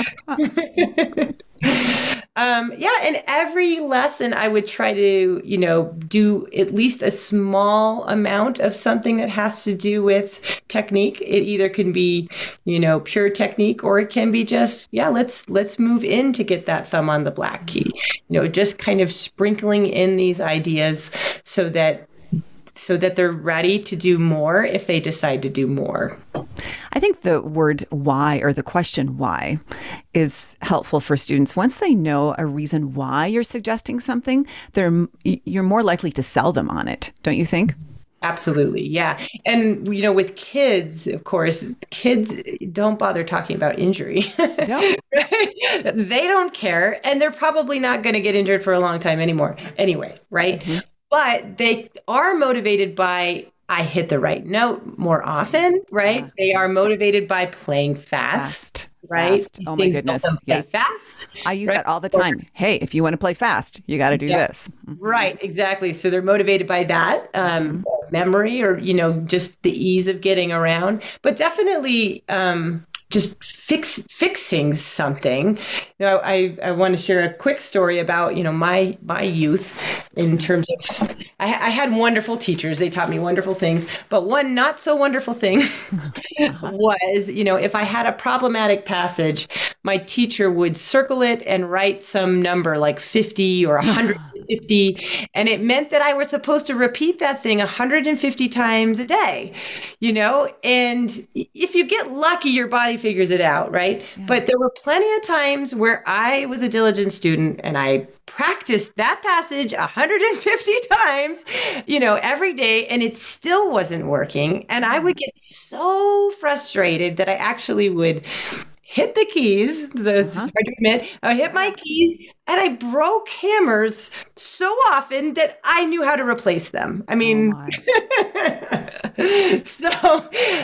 No. Um, yeah, and every lesson I would try to, you know, do at least a small amount of something that has to do with technique. It either can be, you know, pure technique or it can be just, yeah, let's let's move in to get that thumb on the black key. You know, just kind of sprinkling in these ideas so that so that they're ready to do more if they decide to do more. I think the word why or the question why is helpful for students. Once they know a reason why you're suggesting something, they're you're more likely to sell them on it, don't you think? Absolutely. Yeah. And, you know, with kids, of course, kids don't bother talking about injury. No. they don't care. And they're probably not going to get injured for a long time anymore, anyway. Right. Mm-hmm. But they are motivated by I hit the right note more often, right? Yeah. They are motivated by playing fast. fast right? Fast. Oh my goodness. Yes. Fast. I use right? that all the time. hey, if you want to play fast, you got to do yeah. this. Mm-hmm. Right. Exactly. So they're motivated by that um, mm-hmm. memory or, you know, just the ease of getting around. But definitely, um, just fix fixing something. You know, I, I want to share a quick story about you know my my youth in terms of I, I had wonderful teachers. They taught me wonderful things, but one not so wonderful thing was you know if I had a problematic passage, my teacher would circle it and write some number like fifty or hundred 150 and it meant that I was supposed to repeat that thing 150 times a day, you know? And if you get lucky, your body figures it out, right? Yeah. But there were plenty of times where I was a diligent student and I practiced that passage 150 times, you know, every day, and it still wasn't working. And I would get so frustrated that I actually would hit the keys. So uh-huh. It's hard to admit. I hit my keys and I broke hammers so often that I knew how to replace them. I mean, oh so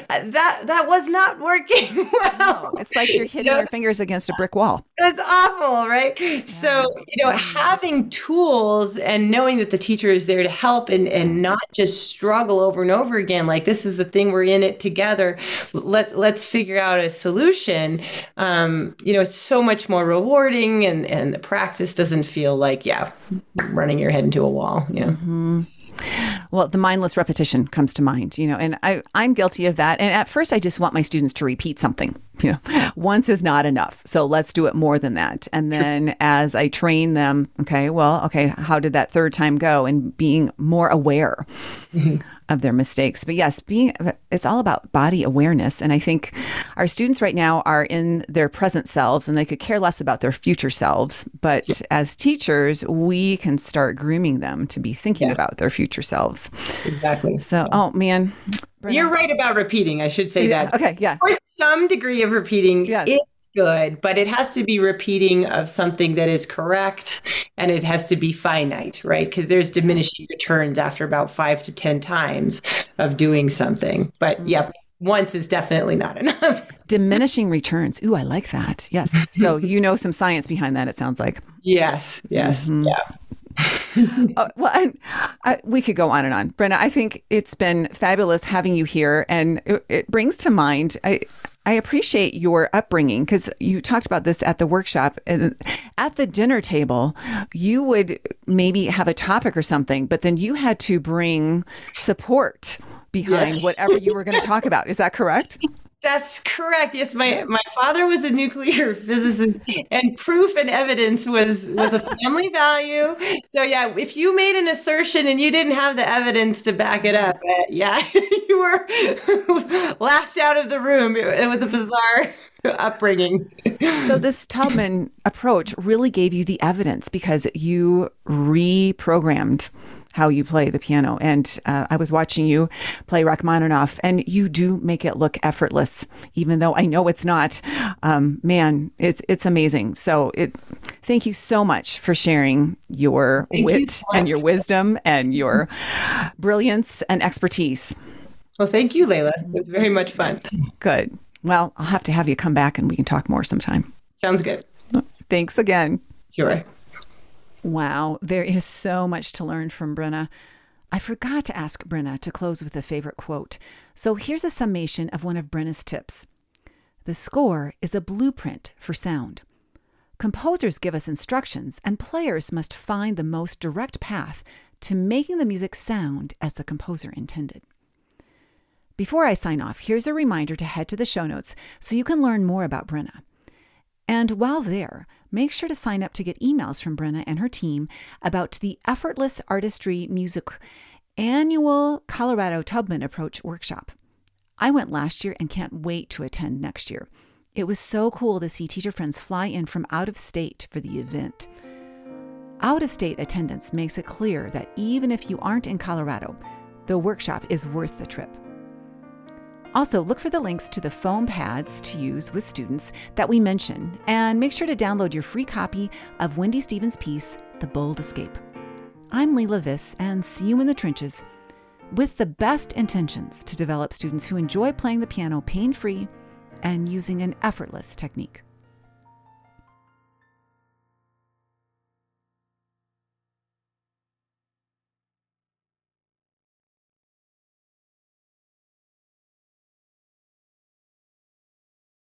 that that was not working well. No, it's like you're hitting you know? your fingers against a brick wall. It's awful, right? Yeah. So you know, having tools and knowing that the teacher is there to help and and not just struggle over and over again. Like this is the thing we're in it together. Let let's figure out a solution. Um, you know, it's so much more rewarding, and and the practice practice doesn't feel like, yeah, running your head into a wall. Yeah. Mm-hmm. Well, the mindless repetition comes to mind, you know, and I, I'm guilty of that. And at first, I just want my students to repeat something. You know, once is not enough. So let's do it more than that. And then as I train them, okay, well, okay, how did that third time go? And being more aware. Mm-hmm of their mistakes. But yes, being it's all about body awareness and I think our students right now are in their present selves and they could care less about their future selves, but yeah. as teachers, we can start grooming them to be thinking yeah. about their future selves. Exactly. So, yeah. oh man, You're right about repeating. I should say that. Okay, yeah. For some degree of repeating yes. is good, but it has to be repeating of something that is correct and it has to be finite, right? Because there's diminishing returns after about five to 10 times of doing something. But mm-hmm. yeah, once is definitely not enough. Diminishing returns. Ooh, I like that. Yes. So you know some science behind that, it sounds like. Yes, yes. Mm-hmm. Yeah. uh, well, and, we could go on and on. Brenna, I think it's been fabulous having you here. And it, it brings to mind, I, I appreciate your upbringing because you talked about this at the workshop. And at the dinner table, you would maybe have a topic or something, but then you had to bring support behind yes. whatever you were going to talk about. Is that correct? That's correct. Yes, my my father was a nuclear physicist, and proof and evidence was was a family value. So yeah, if you made an assertion and you didn't have the evidence to back it up, uh, yeah, you were laughed out of the room. It, it was a bizarre upbringing. so this Taubman approach really gave you the evidence because you reprogrammed how you play the piano. And uh, I was watching you play Rachmaninoff, and you do make it look effortless, even though I know it's not. Um, man, it's it's amazing. So it. Thank you so much for sharing your thank wit you and your wisdom and your brilliance and expertise. Well, thank you, Leila. It was very much fun. Good. Well, I'll have to have you come back and we can talk more sometime. Sounds good. Thanks again. Sure. Wow, there is so much to learn from Brenna. I forgot to ask Brenna to close with a favorite quote, so here's a summation of one of Brenna's tips. The score is a blueprint for sound. Composers give us instructions, and players must find the most direct path to making the music sound as the composer intended. Before I sign off, here's a reminder to head to the show notes so you can learn more about Brenna. And while there, make sure to sign up to get emails from Brenna and her team about the Effortless Artistry Music annual Colorado Taubman Approach workshop. I went last year and can't wait to attend next year. It was so cool to see teacher friends fly in from out of state for the event. Out of state attendance makes it clear that even if you aren't in Colorado, the workshop is worth the trip. Also, look for the links to the foam pads to use with students that we mention, and make sure to download your free copy of Wendy Stevens' piece, The Bold Escape. I'm Leila Viss, and see you in the trenches with the best intentions to develop students who enjoy playing the piano pain free and using an effortless technique.